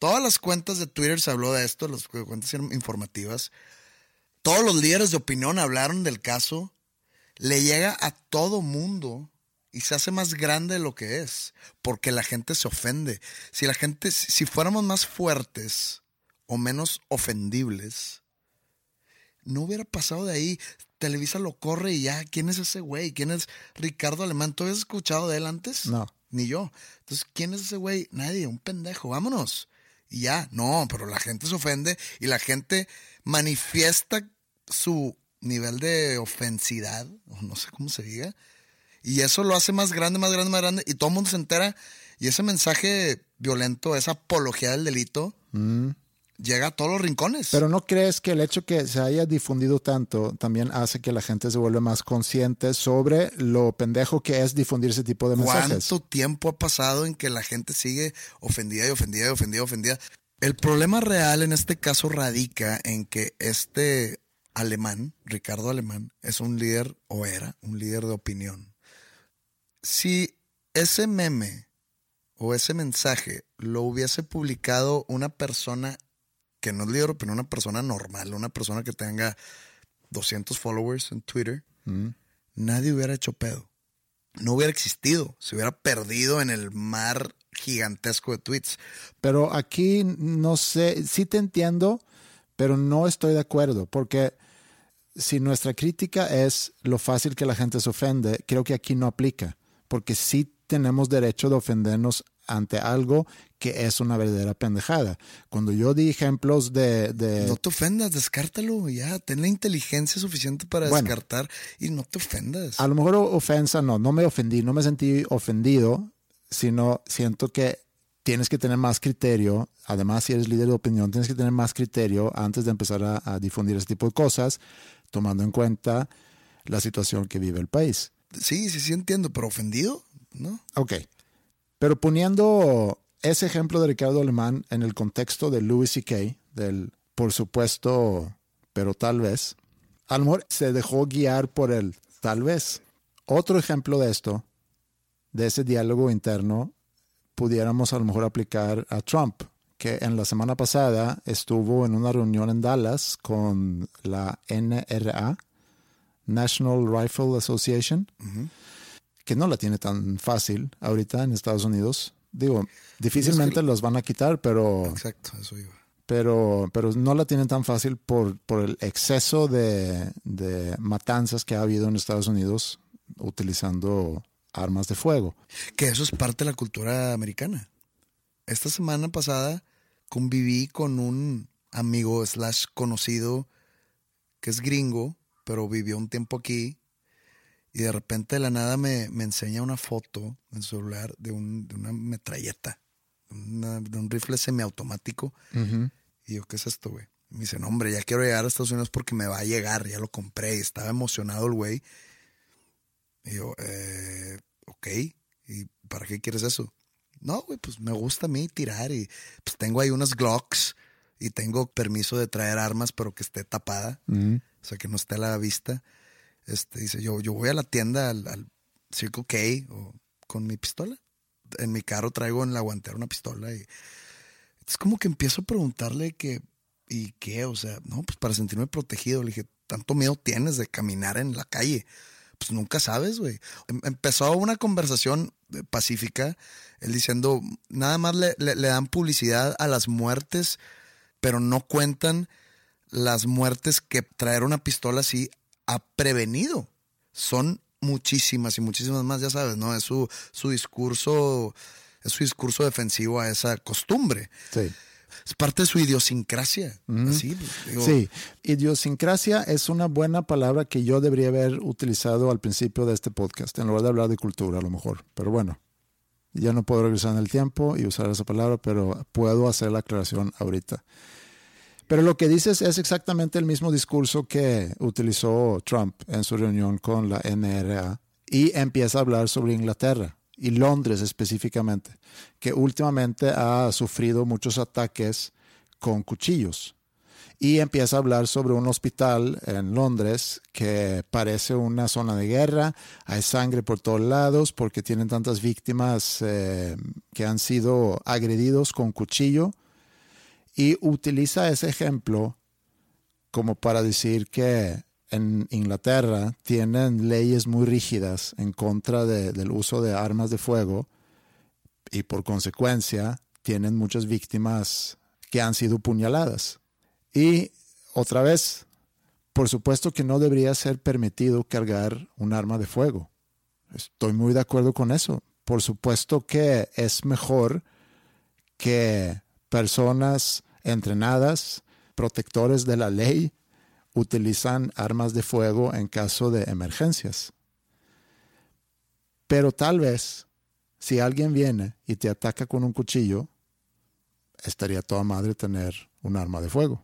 Todas las cuentas de Twitter se habló de esto, las cuentas informativas. Todos los líderes de opinión hablaron del caso. Le llega a todo mundo y se hace más grande de lo que es, porque la gente se ofende. Si la gente, si fuéramos más fuertes o menos ofendibles, no hubiera pasado de ahí. Televisa lo corre y ya, ¿quién es ese güey? ¿Quién es Ricardo Alemán? ¿Tú has escuchado de él antes? No. Ni yo. Entonces, ¿quién es ese güey? Nadie, un pendejo, vámonos. Y ya, no, pero la gente se ofende y la gente manifiesta su nivel de ofensidad, o no sé cómo se diga, y eso lo hace más grande, más grande, más grande, y todo el mundo se entera, y ese mensaje violento, esa apología del delito, llega a todos los rincones. Pero ¿no crees que el hecho que se haya difundido tanto también hace que la gente se vuelva más consciente sobre lo pendejo que es difundir ese tipo de mensajes? ¿Cuánto tiempo ha pasado en que la gente sigue ofendida y ofendida y ofendida y ofendida? El problema real en este caso radica en que este alemán, Ricardo Alemán, es un líder o era un líder de opinión. Si ese meme o ese mensaje lo hubiese publicado una persona que no es líder de opinión, una persona normal, una persona que tenga 200 followers en Twitter, nadie hubiera hecho pedo. No hubiera existido, se hubiera perdido en el mar gigantesco de tweets. Pero aquí no sé, sí te entiendo, pero no estoy de acuerdo, porque si nuestra crítica es lo fácil que la gente se ofende, creo que aquí no aplica, porque sí tenemos derecho de ofendernos ante algo que es una verdadera pendejada. Cuando yo di ejemplos de... de No te ofendas, descártalo ya, ten la inteligencia suficiente para Bueno. descartar y no te ofendas. a lo mejor ofensa no, no me ofendí, no me sentí ofendido, sino siento que tienes que tener más criterio. Además, si eres líder de opinión, tienes que tener más criterio antes de empezar a, a difundir ese tipo de cosas, tomando en cuenta la situación que vive el país. Sí, sí, sí entiendo, pero ofendido, ¿no? Ok. Pero poniendo ese ejemplo de Ricardo Alemán en el contexto de Louis C.K., del por supuesto, pero tal vez, a lo mejor se dejó guiar por el tal vez. Otro ejemplo de esto, de ese diálogo interno, pudiéramos a lo mejor aplicar a Trump, que en la semana pasada estuvo en una reunión en Dallas con la NRA, National Rifle Association, que no la tiene tan fácil ahorita en Estados Unidos. Digo, difícilmente los van a quitar, pero, Exacto, eso iba. pero, pero no la tienen tan fácil por, por el exceso de, de matanzas que ha habido en Estados Unidos utilizando armas de fuego. Que eso es parte de la cultura americana. Esta semana pasada conviví con un amigo slash conocido que es gringo, pero vivió un tiempo aquí. Y de repente de la nada me, me enseña una foto en su celular de, un, de una metralleta, una- de un rifle semiautomático. Y yo, ¿qué es esto, güey? Me dice, no, hombre, ya quiero llegar a Estados Unidos porque me va a llegar, ya lo compré. Y estaba emocionado el güey. Y yo, eh, ok, ¿y para qué quieres eso? No, güey, pues me gusta a mí tirar y pues tengo ahí unas Glocks y tengo permiso de traer armas, pero que esté tapada, o sea, que no esté a la vista. Este, dice, yo, yo voy a la tienda, al, al Circle K, o con mi pistola. En mi carro traigo en la guantera una pistola y es como que empiezo a preguntarle que, ¿y qué? O sea, no, pues para sentirme protegido. Le dije, ¿tanto miedo tienes de caminar en la calle? Pues nunca sabes, güey. Em- Empezó una conversación eh, pacífica, él diciendo, nada más le, le- le dan publicidad a las muertes, pero no cuentan las muertes que traer una pistola así ha prevenido. Son muchísimas y muchísimas más, ya sabes, ¿no? Es su, su discurso, es su discurso defensivo a esa costumbre. Sí. es parte de su idiosincrasia. Así, digo, Sí, idiosincrasia es una buena palabra que yo debería haber utilizado al principio de este podcast, en lugar de hablar de cultura a lo mejor. Pero bueno, ya no puedo regresar en el tiempo y usar esa palabra, pero puedo hacer la aclaración ahorita. Pero lo que dices es exactamente el mismo discurso que utilizó Trump en su reunión con la NRA y empieza a hablar sobre Inglaterra y Londres específicamente, que últimamente ha sufrido muchos ataques con cuchillos. Y empieza a hablar sobre un hospital en Londres que parece una zona de guerra, hay sangre por todos lados porque tienen tantas víctimas eh, que han sido agredidos con cuchillo y utiliza ese ejemplo como para decir que en Inglaterra tienen leyes muy rígidas en contra de- del uso de armas de fuego y por consecuencia tienen muchas víctimas que han sido puñaladas. Y otra vez, por supuesto que no debería ser permitido cargar un arma de fuego. Estoy muy de acuerdo con eso. Por supuesto que es mejor que personas entrenadas, protectores de la ley, utilizan armas de fuego en caso de emergencias. Pero tal vez, si alguien viene y te ataca con un cuchillo, estaría toda madre tener un arma de fuego.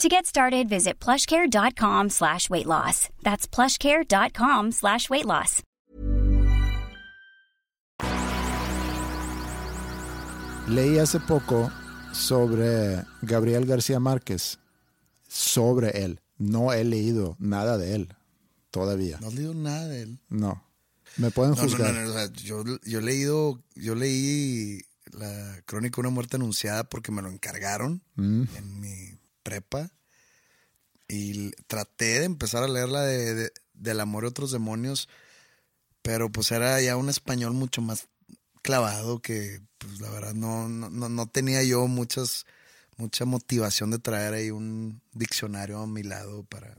To get started, visit plushcare.com slash weight loss. That's plushcare.com slash weight loss. Leí hace poco sobre Gabriel García Márquez, sobre él. No he leído nada de él todavía. no has leído nada de él. No. Me pueden No, no, juzgar. no, no, o sea, yo, yo he leído, yo leí la crónica de una muerte anunciada porque me lo encargaron en mi prepa y traté de empezar a leerla de, de- del amor y otros demonios, pero pues era ya un español mucho más clavado que pues la verdad no, no, no, no tenía yo muchas, mucha motivación de traer ahí un diccionario a mi lado para...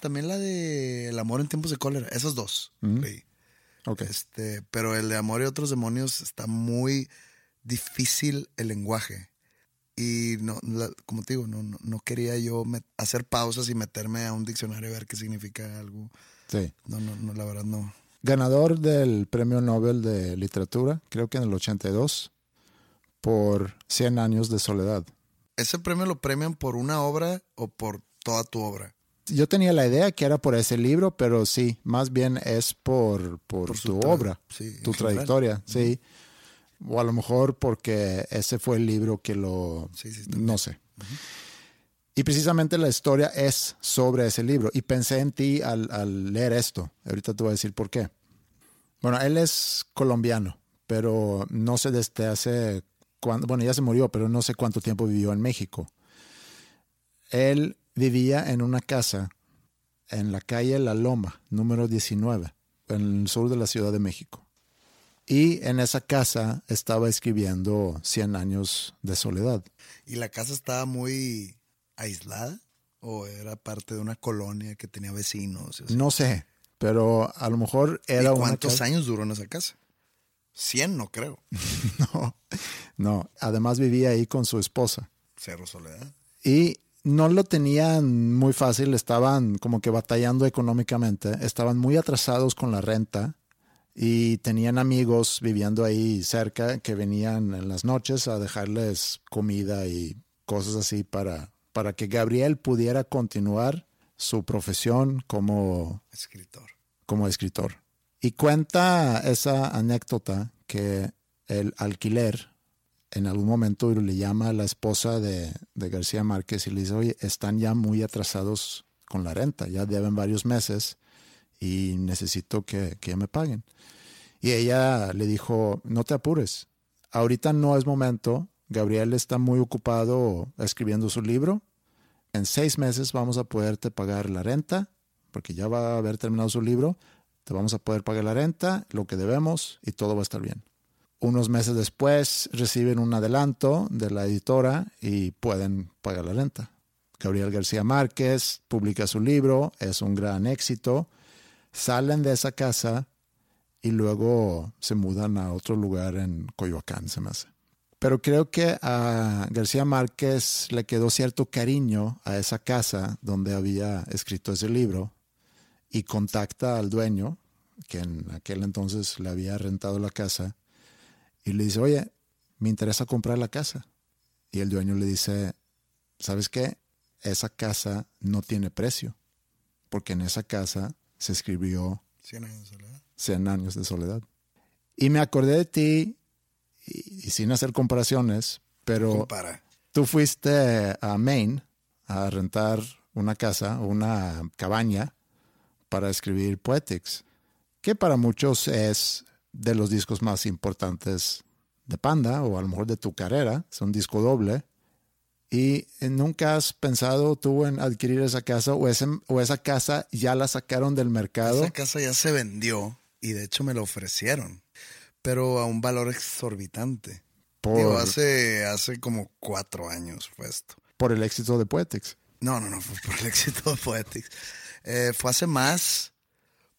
También la de El amor en tiempos de cólera, esos dos leí. Ok. Este, pero el de amor y otros demonios está muy difícil el lenguaje. Y no, la- como te digo, no, no, no quería yo hacer pausas y meterme a un diccionario a ver qué significa algo. Sí. No, no, no, la verdad no. Ganador del Premio Nobel de Literatura, creo que en el 82, por 100 años de soledad. ¿Ese premio lo premian por una obra o por toda tu obra? Yo tenía la idea que era por ese libro, pero sí, más bien es por, por, Por tu obra, sí, tu trayectoria, sí. O a lo mejor porque ese fue el libro que lo... Sí, sí, también. no sé. Y precisamente la historia es sobre ese libro. Y pensé en ti al, al leer esto. Ahorita te voy a decir por qué. Bueno, él es colombiano, pero no sé desde hace cuándo, bueno, ya se murió, pero no sé cuánto tiempo vivió en México. Él vivía en una casa en la calle La Loma, número 19, en el sur de la Ciudad de México. Y en esa casa estaba escribiendo 100 años de soledad. ¿Y la casa estaba muy aislada? ¿O era parte de una colonia que tenía vecinos? y? No sé, pero a lo mejor ¿Y era una cuántos casa- años duró en esa casa? 100, no creo. [laughs] No, no. Además vivía ahí con su esposa. Cerro Soledad. Y no lo tenían muy fácil, estaban como que batallando económicamente, estaban muy atrasados con la renta y tenían amigos viviendo ahí cerca que venían en las noches a dejarles comida y cosas así para, para que Gabriel pudiera continuar su profesión como escritor. Como escritor. Y cuenta esa anécdota que el alquiler en algún momento le llama a la esposa de, de García Márquez y le dice, oye, están ya muy atrasados con la renta, ya deben varios meses y necesito que, que me paguen. Y ella le dijo, no te apures, ahorita no es momento, Gabriel está muy ocupado escribiendo su libro, en seis meses vamos a poderte pagar la renta, porque ya va a haber terminado su libro, te vamos a poder pagar la renta, lo que debemos y todo va a estar bien. Unos meses después reciben un adelanto de la editora y pueden pagar la renta. Gabriel García Márquez publica su libro, es un gran éxito, salen de esa casa y luego se mudan a otro lugar en Coyoacán, se me hace. Pero creo que a García Márquez le quedó cierto cariño a esa casa donde había escrito ese libro y contacta al dueño, que en aquel entonces le había rentado la casa, y le dice, oye, me interesa comprar la casa. Y el dueño le dice, ¿sabes qué? Esa casa no tiene precio, porque en esa casa se escribió 100 años de soledad. 100 años de soledad. Y me acordé de ti, y, y sin hacer comparaciones, pero Compara. tú fuiste a Maine a rentar una casa, una cabaña, para escribir Poetics, que para muchos es de los discos más importantes de Panda, o a lo mejor de tu carrera, es un disco doble. ¿Y nunca has pensado tú en adquirir esa casa o, ese, o esa casa ya la sacaron del mercado? Esa casa ya se vendió y de hecho me la ofrecieron, pero a un valor exorbitante. Por, Digo, hace, hace como cuatro años fue esto. por el éxito de Poetics. No, no, no, [laughs] fue por el éxito de Poetics. Eh, fue hace más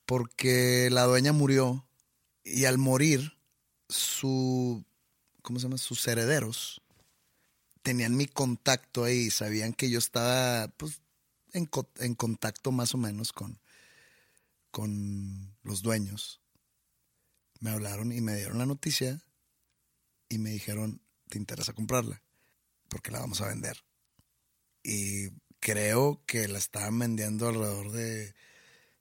porque la dueña murió y al morir su, ¿cómo se llama? Sus herederos tenían mi contacto ahí, sabían que yo estaba pues, en, en contacto más o menos con, con los dueños. Me hablaron y me dieron la noticia y me dijeron, ¿te interesa comprarla? Porque la vamos a vender. Y creo que la estaban vendiendo alrededor de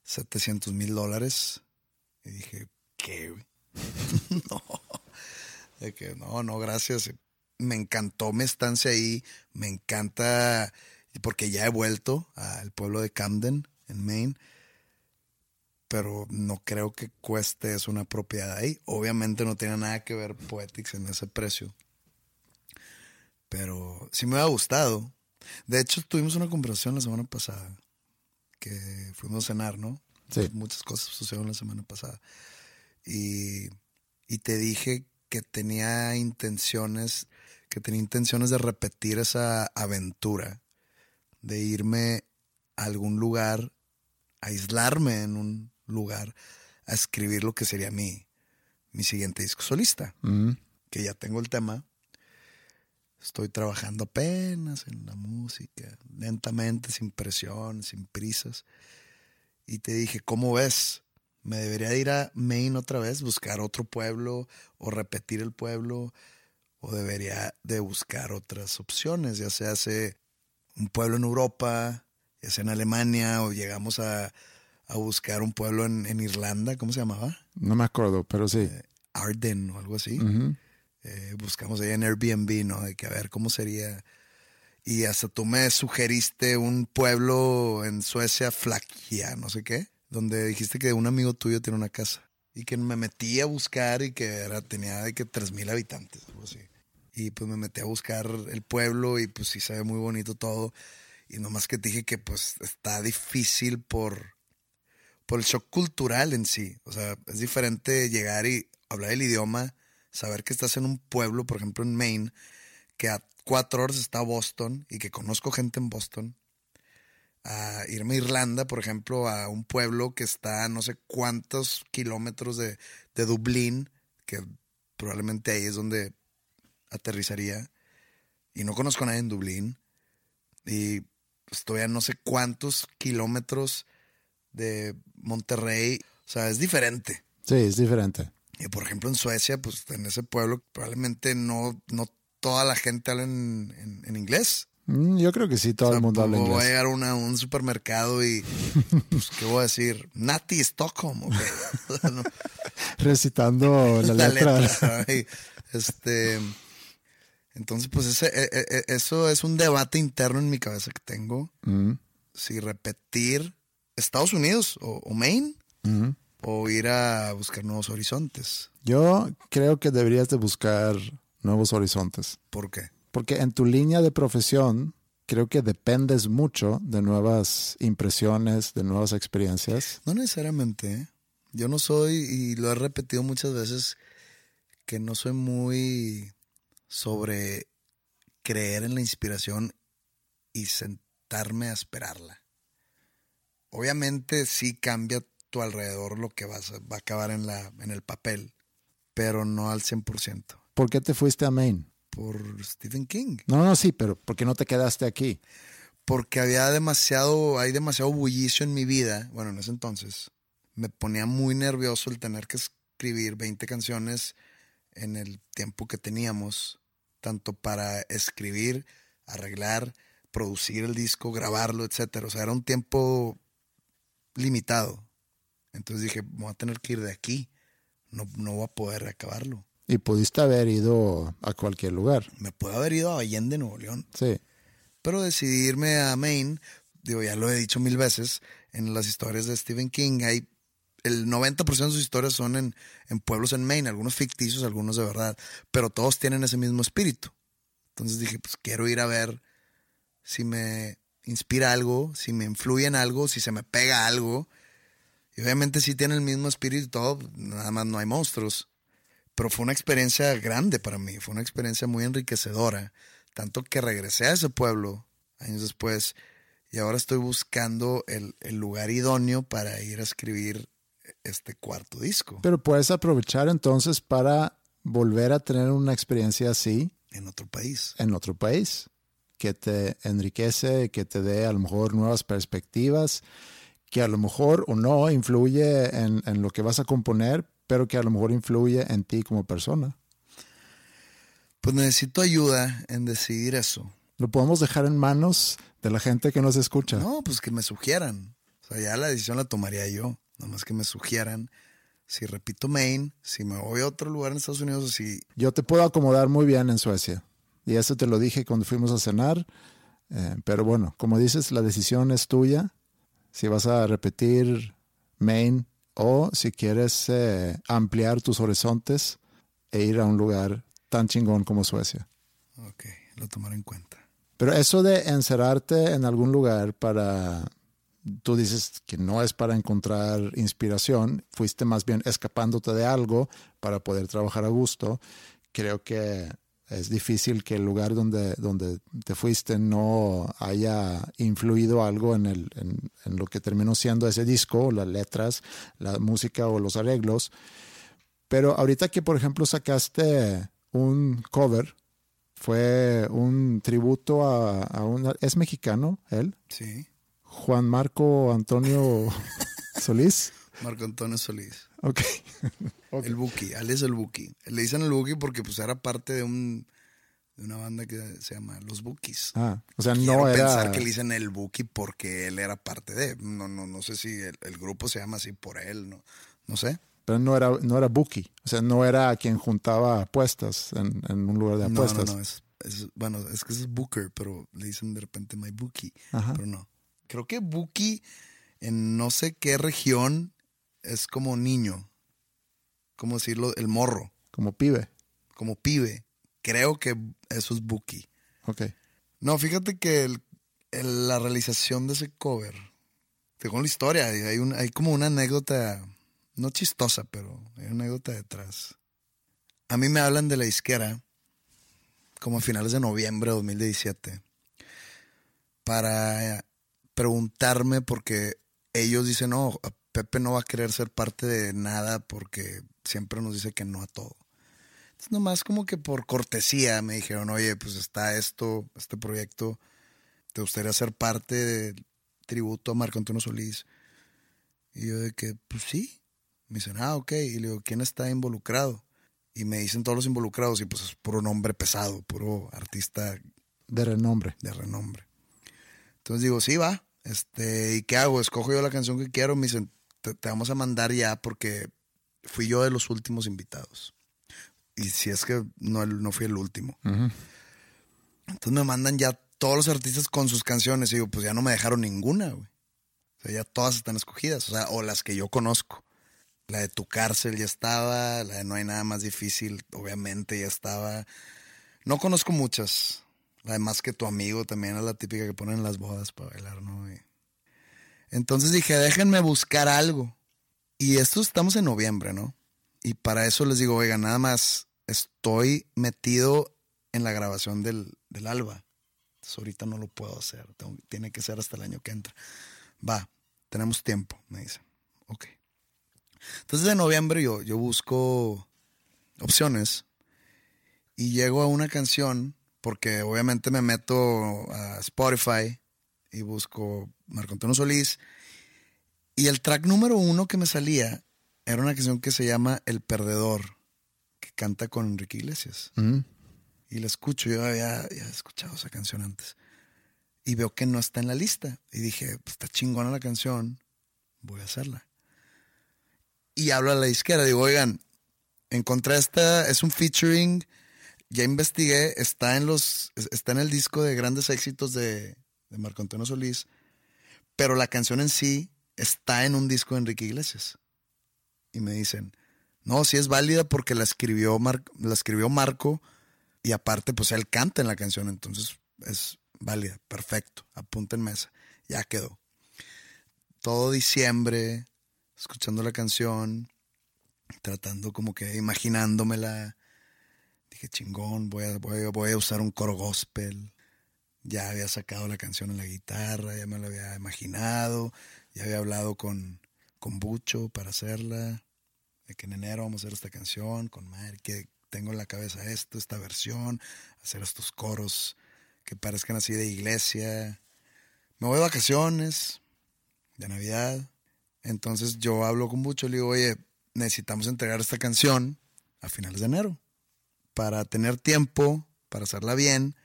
700 mil dólares. Y dije, ¿qué? [laughs] no. De que no, no, gracias. Me encantó mi estancia ahí. Me encanta, porque ya he vuelto al pueblo de Camden, en Maine. Pero no creo que cueste es una propiedad ahí. Obviamente no tiene nada que ver Poetics en ese precio. Pero sí me ha gustado. De hecho, tuvimos una conversación la semana pasada. Que fuimos a cenar, ¿no? Sí. Muchas cosas sucedieron la semana pasada. Y, y te dije que tenía intenciones, que tenía intenciones de repetir esa aventura, de irme a algún lugar, a aislarme en un lugar, a escribir lo que sería mi, mi siguiente disco solista, Mm. que ya tengo el tema. Estoy trabajando apenas en la música, lentamente, sin presión, sin prisas. Y te dije, ¿cómo ves? ¿Me debería de ir a Maine otra vez, buscar otro pueblo o repetir el pueblo? ¿O debería de buscar otras opciones? Ya sea hace un pueblo en Europa, ya sea en Alemania, o llegamos a, a buscar un pueblo en, en Irlanda, ¿cómo se llamaba? No me acuerdo, pero sí. Arden o algo así. Eh, buscamos ahí en Airbnb, ¿no? De que a ver cómo sería. Y hasta tú me sugeriste un pueblo en Suecia, Flakia, no sé qué, donde dijiste que un amigo tuyo tiene una casa. Y que me metí a buscar y que era, tenía de que tres mil habitantes, algo así. Y pues me metí a buscar el pueblo y pues sí se ve muy bonito todo. Y nomás que te dije que pues está difícil por, por el shock cultural en sí. O sea, es diferente llegar y hablar el idioma, saber que estás en un pueblo, por ejemplo en Maine, que a cuatro horas está Boston y que conozco gente en Boston. A irme a Irlanda, por ejemplo, a un pueblo que está a no sé cuántos kilómetros de, de Dublín, que probablemente ahí es donde aterrizaría. Y no conozco a nadie en Dublín. Y estoy a no sé cuántos kilómetros de Monterrey. O sea, es diferente. Sí, es diferente. Y por ejemplo en Suecia, pues en ese pueblo probablemente no, no toda la gente habla en, en- en inglés. Mm, Yo creo que sí, todo O sea, el mundo habla pues, Voy a inglés. llegar a un supermercado y, pues, ¿qué voy a decir? Nati Stockholm, ¿o qué? [laughs] O sea, no, [laughs] Recitando la, [laughs] la letra. este, entonces, pues ese, e- e- e- eso es un debate interno en mi cabeza que tengo. Mm, Si repetir Estados Unidos o, o Maine mm. o ir a buscar nuevos horizontes. Yo creo que deberías de buscar nuevos horizontes. ¿Por qué? Porque en tu línea de profesión creo que dependes mucho de nuevas impresiones, de nuevas experiencias. No necesariamente. ¿eh? Yo no soy, y lo he repetido muchas veces, que no soy muy sobre creer en la inspiración y sentarme a esperarla. Obviamente sí cambia tu alrededor lo que vas a- va a acabar en, la, en el papel, pero no al 100%. ¿Por qué te fuiste a Maine? Por Stephen King. No, no, sí, pero ¿por qué no te quedaste aquí? porque había demasiado, hay demasiado bullicio en mi vida, bueno, en ese entonces, me ponía muy nervioso el tener que escribir 20 canciones en el tiempo que teníamos, tanto para escribir, arreglar, producir el disco, grabarlo, etcétera. O sea, era un tiempo limitado. Entonces dije, voy a tener que ir de aquí. No, no voy a poder acabarlo. Y pudiste haber ido a cualquier lugar. Me puedo haber ido a Allende, Nuevo León. Sí. Pero decidí irme a Maine, digo, ya lo he dicho mil veces, en las historias de Stephen King hay el 90% de sus historias son en, en pueblos en Maine, algunos ficticios, algunos de verdad, pero todos tienen ese mismo espíritu. Entonces dije, pues quiero ir a ver si me inspira algo, si me influye en algo, si se me pega algo. Y obviamente sí tiene el mismo espíritu y todo, nada más no hay monstruos. Pero fue una experiencia grande para mí, fue una experiencia muy enriquecedora. Tanto que regresé a ese pueblo años después y ahora estoy buscando el, el lugar idóneo para ir a escribir este cuarto disco Pero puedes aprovechar entonces para volver a tener una experiencia así en otro país. en otro país, que te enriquece, que te dé a lo mejor nuevas perspectivas, que a lo mejor o no influye en, en lo que vas a componer, pero que a lo mejor influye en ti como persona. Pues necesito ayuda en decidir eso. Lo podemos dejar en manos de la gente que nos escucha. No, pues que me sugieran. O sea, ya la decisión la tomaría yo. Nomás que me sugieran si repito Maine, si me voy a otro lugar en Estados Unidos o si Yo te puedo acomodar muy bien en Suecia. Y eso te lo dije cuando fuimos a cenar. Eh, pero bueno, como dices, la decisión es tuya. Si vas a repetir Maine o si quieres eh, ampliar tus horizontes e ir a un lugar tan chingón como Suecia. Ok, lo tomaré en cuenta. Pero eso de encerrarte en algún lugar para, tú dices que no es para encontrar inspiración, fuiste más bien escapándote de algo para poder trabajar a gusto. Creo que es difícil que el lugar donde, donde te fuiste no haya influido algo en, el, en, lo que terminó siendo ese disco, las letras, la música o los arreglos. Pero ahorita que, por ejemplo, sacaste un cover, fue un tributo a, a un... ¿Es mexicano él? Sí. Juan Marco Antonio [laughs] Solís. Marco Antonio Solís. Ok. [laughs] El Buki, alias el Buki. Le dicen el Buki porque pues era parte de un de una banda que se llama Los Bukis. Ah, o sea, Quiero no era... pensar que le dicen el Buki porque él era parte de. No, no, no sé si el, el grupo se llama así por él, no, no sé. Pero no era, no era Buki. O sea, no era quien juntaba apuestas en, en un lugar de No, no, apuestas. no, es, es- bueno, es que es Booker, pero le dicen de repente My Buki, Ajá. pero no. Creo que Buki en no sé qué región es como niño, como decirlo, el morro, Como pibe. como pibe. Creo que eso es Buki. Ok. No, fíjate que el- el- la realización de ese cover, según la historia, hay, un, hay como una anécdota, no chistosa, pero hay una anécdota detrás. A mí me hablan de la disquera como a finales de noviembre de 2017 para preguntarme porque ellos dicen, no, Pepe no va a querer ser parte de nada porque siempre nos dice que no a todo. Entonces, nomás como que por cortesía me dijeron, oye, pues está esto, este proyecto, ¿te gustaría ser parte del tributo a Marco Antonio Solís? Y yo de que, pues sí, Me dicen, ah, ok. Y le digo, ¿quién está involucrado? Y me dicen todos los involucrados y pues es puro nombre pesado, puro artista De renombre. de renombre. Entonces digo, sí, va. Este, ¿y qué hago? Escojo yo la canción que quiero. Me dicen, te, te vamos a mandar ya porque fui yo de los últimos invitados. Y si es que no, no fui el último. Entonces me mandan ya todos los artistas con sus canciones. Y digo, pues ya no me dejaron ninguna, güey. O sea, ya todas están escogidas. O sea, o las que yo conozco. La de Tu Cárcel ya estaba. La de No hay nada más difícil, obviamente, ya estaba. No conozco muchas. Además que tu amigo también es la típica que ponen en las bodas para bailar, ¿no? Entonces dije, déjenme buscar algo. Y esto estamos en noviembre, ¿no? Y para eso les digo, oiga, nada más estoy metido en la grabación del, del alba. Ahorita no lo puedo hacer. Tiene que ser hasta el año que entra. Va, tenemos tiempo, me dicen. Ok. Entonces en noviembre yo, yo busco opciones y llego a una canción porque obviamente me meto a Spotify y busco Marco Antonio Solís. Y el track número uno que me salía era una canción que se llama El Perdedor que canta con Enrique Iglesias. Mm. y la escucho yo había, ya escuchado esa canción antes. Y veo que no está en la lista. Y dije pues está chingona la canción voy a hacerla y hablo a la izquierda digo oigan encontré esta es un featuring ya investigué, está en los, es- está en el disco de grandes éxitos de, de Marco Antonio Solís, pero la canción en sí está en un disco de Enrique Iglesias. Y me dicen, no, sí es válida porque la escribió, Mar- la escribió Marco y aparte pues él canta en la canción, entonces es válida, perfecto, apúntenme esa, ya quedó. Todo diciembre, escuchando la canción, tratando como que imaginándomela. Dije, chingón, voy a, voy, usar un coro gospel. Ya había sacado la canción en la guitarra, ya me lo había imaginado, ya había hablado con, con Bucho para hacerla, de que en enero vamos a hacer esta canción, con Mar, que tengo en la cabeza esto, esta versión, hacer estos coros que parezcan así de iglesia. Me voy de vacaciones, de Navidad. Entonces yo hablo con Bucho, le digo, oye, necesitamos entregar esta canción a finales de enero para tener tiempo, para hacerla bien,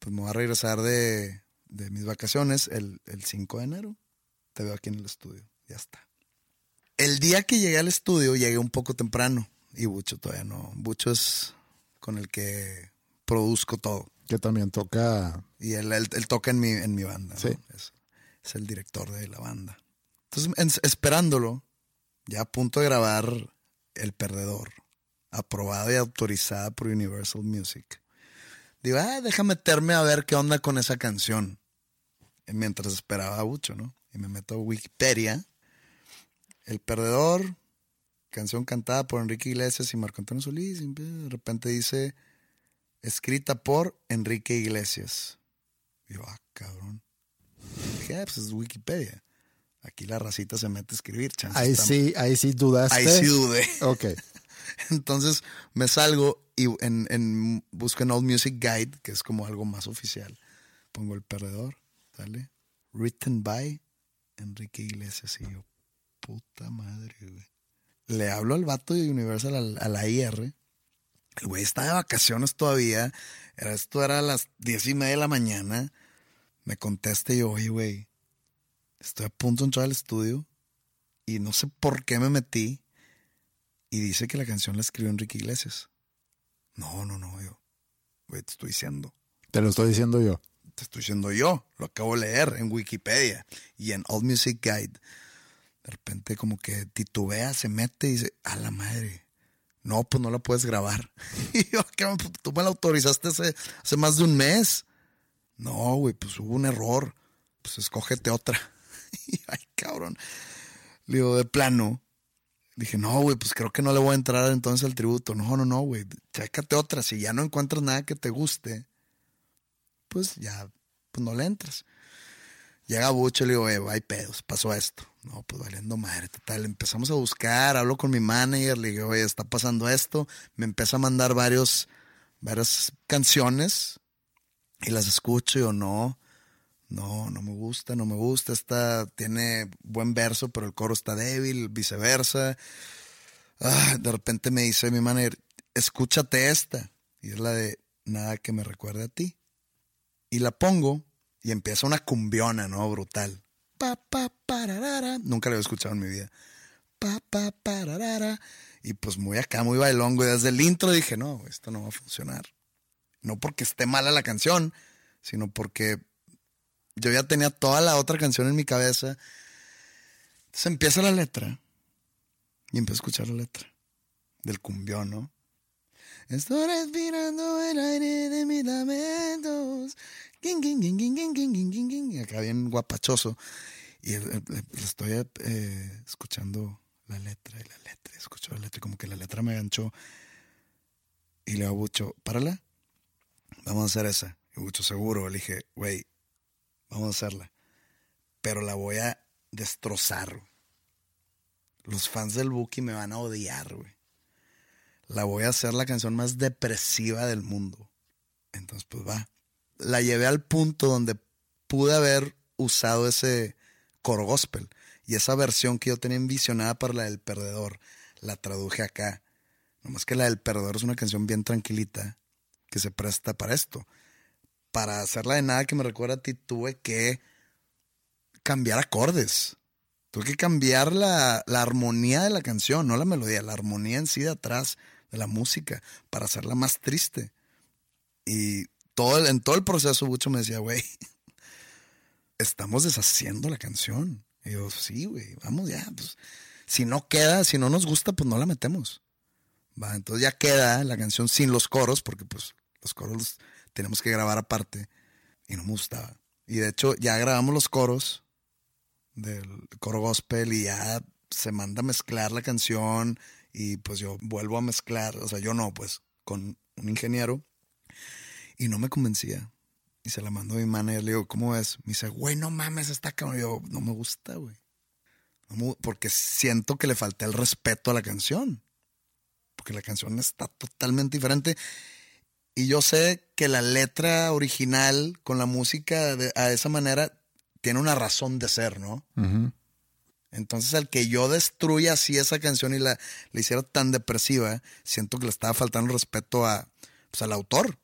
pues me voy a regresar de, de mis vacaciones el, el 5 de enero. Te veo aquí en el estudio, ya está. El día que llegué al estudio, llegué un poco temprano y Bucho todavía no. Bucho es con el que produzco todo. Que también toca. Y él, él- él toca en mi, en mi banda. ¿no? Sí. Es, es el director de la banda. Entonces, en- esperándolo, ya a punto de grabar El Perdedor, aprobada y autorizada por Universal Music. Digo, ah, déjame meterme a ver qué onda con esa canción. Y mientras esperaba a Bucho, ¿no? Y me meto a Wikipedia. El Perdedor, canción cantada por Enrique Iglesias y Marco Antonio Solís. Y de repente dice, escrita por Enrique Iglesias. Y yo, ah, cabrón. Dije, ah, pues es Wikipedia. Aquí la racita se mete a escribir. chance Ahí sí, ahí sí dudaste. Ahí sí dudé. Ok. [laughs] [laughs] Entonces me salgo y en, en- busco en Old Music Guide, que es como algo más oficial. Pongo el perdedor, ¿sale? Written by Enrique Iglesias. Y yo, puta madre, güey. Le hablo al vato de Universal, al- a la IR. El güey está de vacaciones todavía. Era, esto era a las diez y media de la mañana. Me contesta y yo, oye, güey, estoy a punto de entrar al estudio y no sé por qué me metí y dice que la canción la escribió Enrique Iglesias. No, no, no, yo. Güey, te estoy diciendo. Te lo estoy diciendo yo. Te estoy diciendo yo. Lo acabo de leer en Wikipedia y en Old Music Guide. De repente como que titubea, se mete y dice, a la madre. No, pues no la puedes grabar. [laughs] Y yo, ¿qué? tú me la autorizaste hace, hace más de un mes. No, güey, pues hubo un error. Pues escógete otra. [laughs] Y, ay, cabrón. Le digo, de plano. Dije, no, güey, pues creo que no le voy a entrar entonces al tributo. No, no, no, güey. Chécate otra. Si ya no encuentras nada que te guste, pues ya, pues no le entras. Llega Bucho y le digo, eh, hay pedos, pasó esto. No, pues valiendo madre, total. Empezamos a buscar, hablo con mi manager, le digo, oye, está pasando esto. Me empieza a mandar varios, varias canciones y las escucho y yo, no, no, no me gusta, no me gusta, esta tiene buen verso, pero el coro está débil, viceversa. Ah, de repente me dice mi manager, escúchate esta. Y es la de nada que me recuerde a ti. Y la pongo y empieza una cumbiona, ¿no? Brutal. Pa, pa, pararara. Nunca la había escuchado en mi vida. Pa, pa, pararara. Y pues muy acá, muy bailongo. Y desde el intro dije, no, esto no va a funcionar. No porque esté mala la canción, sino porque yo ya tenía toda la otra canción en mi cabeza. Entonces empieza la letra. Y empiezo a escuchar la letra. Del cumbión, ¿no? Estoy respirando el aire de mis lamentos. Acá bien guapachoso. Y estoy eh, escuchando la letra y la letra. Escucho la letra y como que la letra me ganchó. Y le digo a Bucho. Vamos a hacer esa. Y Bucho seguro. Le dije, güey, vamos a hacerla. Pero la voy a destrozar. Los fans del Buki me van a odiar, güey la voy a hacer la canción más depresiva del mundo. Entonces, pues va. La llevé al punto donde pude haber usado ese coro gospel. Y esa versión que yo tenía envisionada para la del perdedor, la traduje acá. Nomás que la del perdedor es una canción bien tranquilita que se presta para esto. Para hacerla de nada que me recuerda a ti, tuve que cambiar acordes. Tuve que cambiar la, la armonía de la canción, no la melodía, la armonía en sí de atrás de la música para hacerla más triste. Y todo en todo el proceso, Bucho me decía, güey, [laughs] estamos deshaciendo la canción. Y yo, sí, güey, vamos ya. Pues, si no queda, si no nos gusta, pues no la metemos. Va, entonces ya queda la canción sin los coros, porque pues los coros tenemos que grabar aparte. Y no me gustaba. Y de hecho, ya grabamos los coros del coro gospel y ya se manda a mezclar la canción y pues yo vuelvo a mezclar, o sea, yo no, pues con un ingeniero y no me convencía. Y se la mando a mi manager, le digo, ¿cómo ves? Me dice, güey, no mames, está cabrón. yo, no me gusta, güey. porque siento que le falta el respeto a la canción. Porque la canción está totalmente diferente. Y yo sé que la letra original con la música de, a esa manera tiene una razón de ser, ¿no? Entonces, al que yo destruya así esa canción y la, la hiciera tan depresiva, siento que le estaba faltando respeto a, pues, al autor.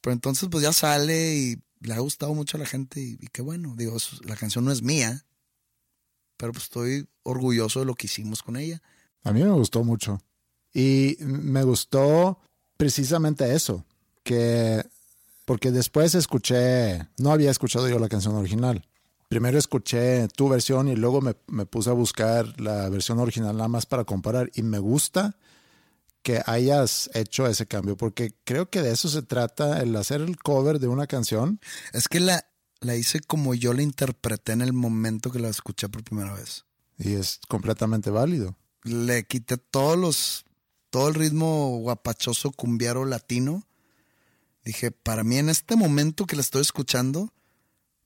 Pero entonces, pues ya sale y le ha gustado mucho a la gente y, qué bueno. Digo, la canción no es mía, pero pues estoy orgulloso de lo que hicimos con ella. A mí me gustó mucho. Y me gustó precisamente eso, que porque después escuché, no había escuchado yo la canción original primero escuché tu versión y luego me, puse a buscar la versión original nada más para comparar y me gusta que hayas hecho ese cambio porque creo que de eso se trata el hacer el cover de una canción. Es que la, la hice como yo la interpreté en el momento que la escuché por primera vez. Y es completamente válido. Le quité todos los, todo el ritmo guapachoso cumbiaro latino. Dije, para mí en este momento que la estoy escuchando,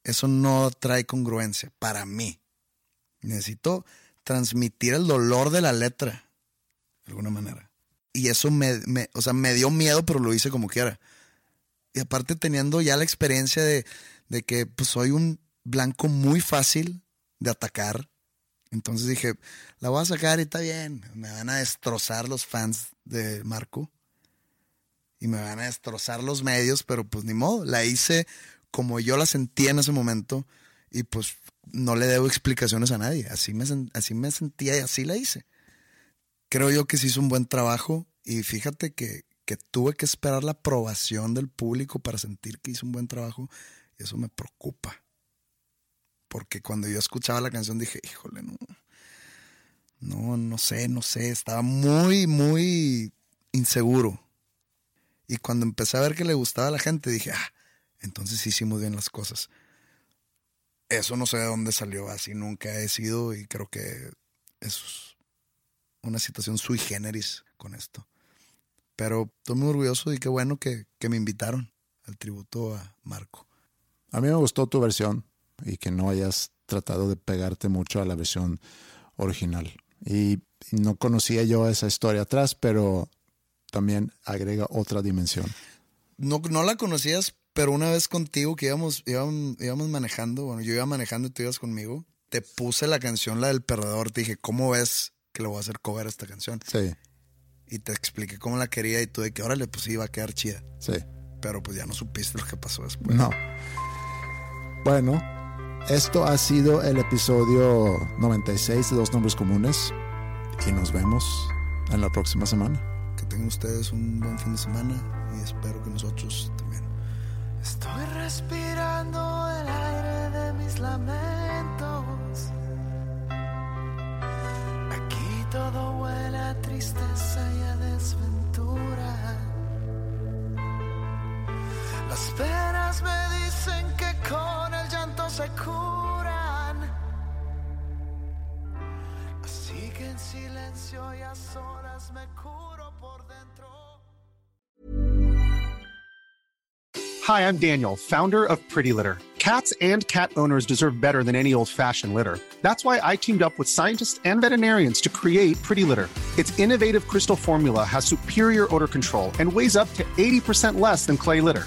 eso no trae congruencia para mí. Necesito transmitir el dolor de la letra, de alguna manera. Y eso me, o sea, me dio miedo, pero lo hice como quiera. Y aparte teniendo ya la experiencia de, de que pues, soy un blanco muy fácil de atacar. Entonces dije, la voy a sacar y está bien. Me van a destrozar los fans de Marco. Y me van a destrozar los medios, pero pues ni modo. La hice como yo la sentía en ese momento y pues no le debo explicaciones a nadie. Así me, así me sentía y así la hice. Creo yo que se hizo un buen trabajo y fíjate que, que tuve que esperar la aprobación del público para sentir que hice un buen trabajo y eso me preocupa. Porque cuando yo escuchaba la canción dije, híjole, no, no, no sé, no sé, estaba muy, muy inseguro. Y cuando empecé a ver que le gustaba a la gente, dije, ah, entonces hicimos bien las cosas. Eso no sé de dónde salió, así nunca he sido y creo que es una situación sui generis con esto. Pero estoy muy orgulloso y qué bueno que, que me invitaron al tributo a Marco. A mí me gustó tu versión y que no hayas tratado de pegarte mucho a la versión original. Y no conocía yo esa historia atrás, pero también agrega otra dimensión. No, no la conocías Pero una vez contigo que íbamos, íbamos, íbamos manejando, bueno, yo iba manejando y tú ibas conmigo, te puse la canción, la del perdedor. Te dije, ¿cómo ves que le voy a hacer cover a esta canción? Sí, Y te expliqué cómo la quería y tú de que, órale, pues sí, iba a quedar chida. sí. Pero pues ya no supiste lo que pasó después. No. Bueno, esto ha sido el episodio 96 de Dos Nombres Comunes y nos vemos en la próxima semana. Que tengan ustedes un buen fin de semana y espero que nosotros también. Estoy respirando el aire de mis lamentos. Se curan. Así que en silencio y a solas me curo por dentro. Hi, I'm Daniel, founder of Pretty Litter. Cats and cat owners deserve better than any old fashioned litter. That's why I teamed up with scientists and veterinarians to create Pretty Litter. Its innovative crystal formula has superior odor control and weighs up to 80% less than clay litter.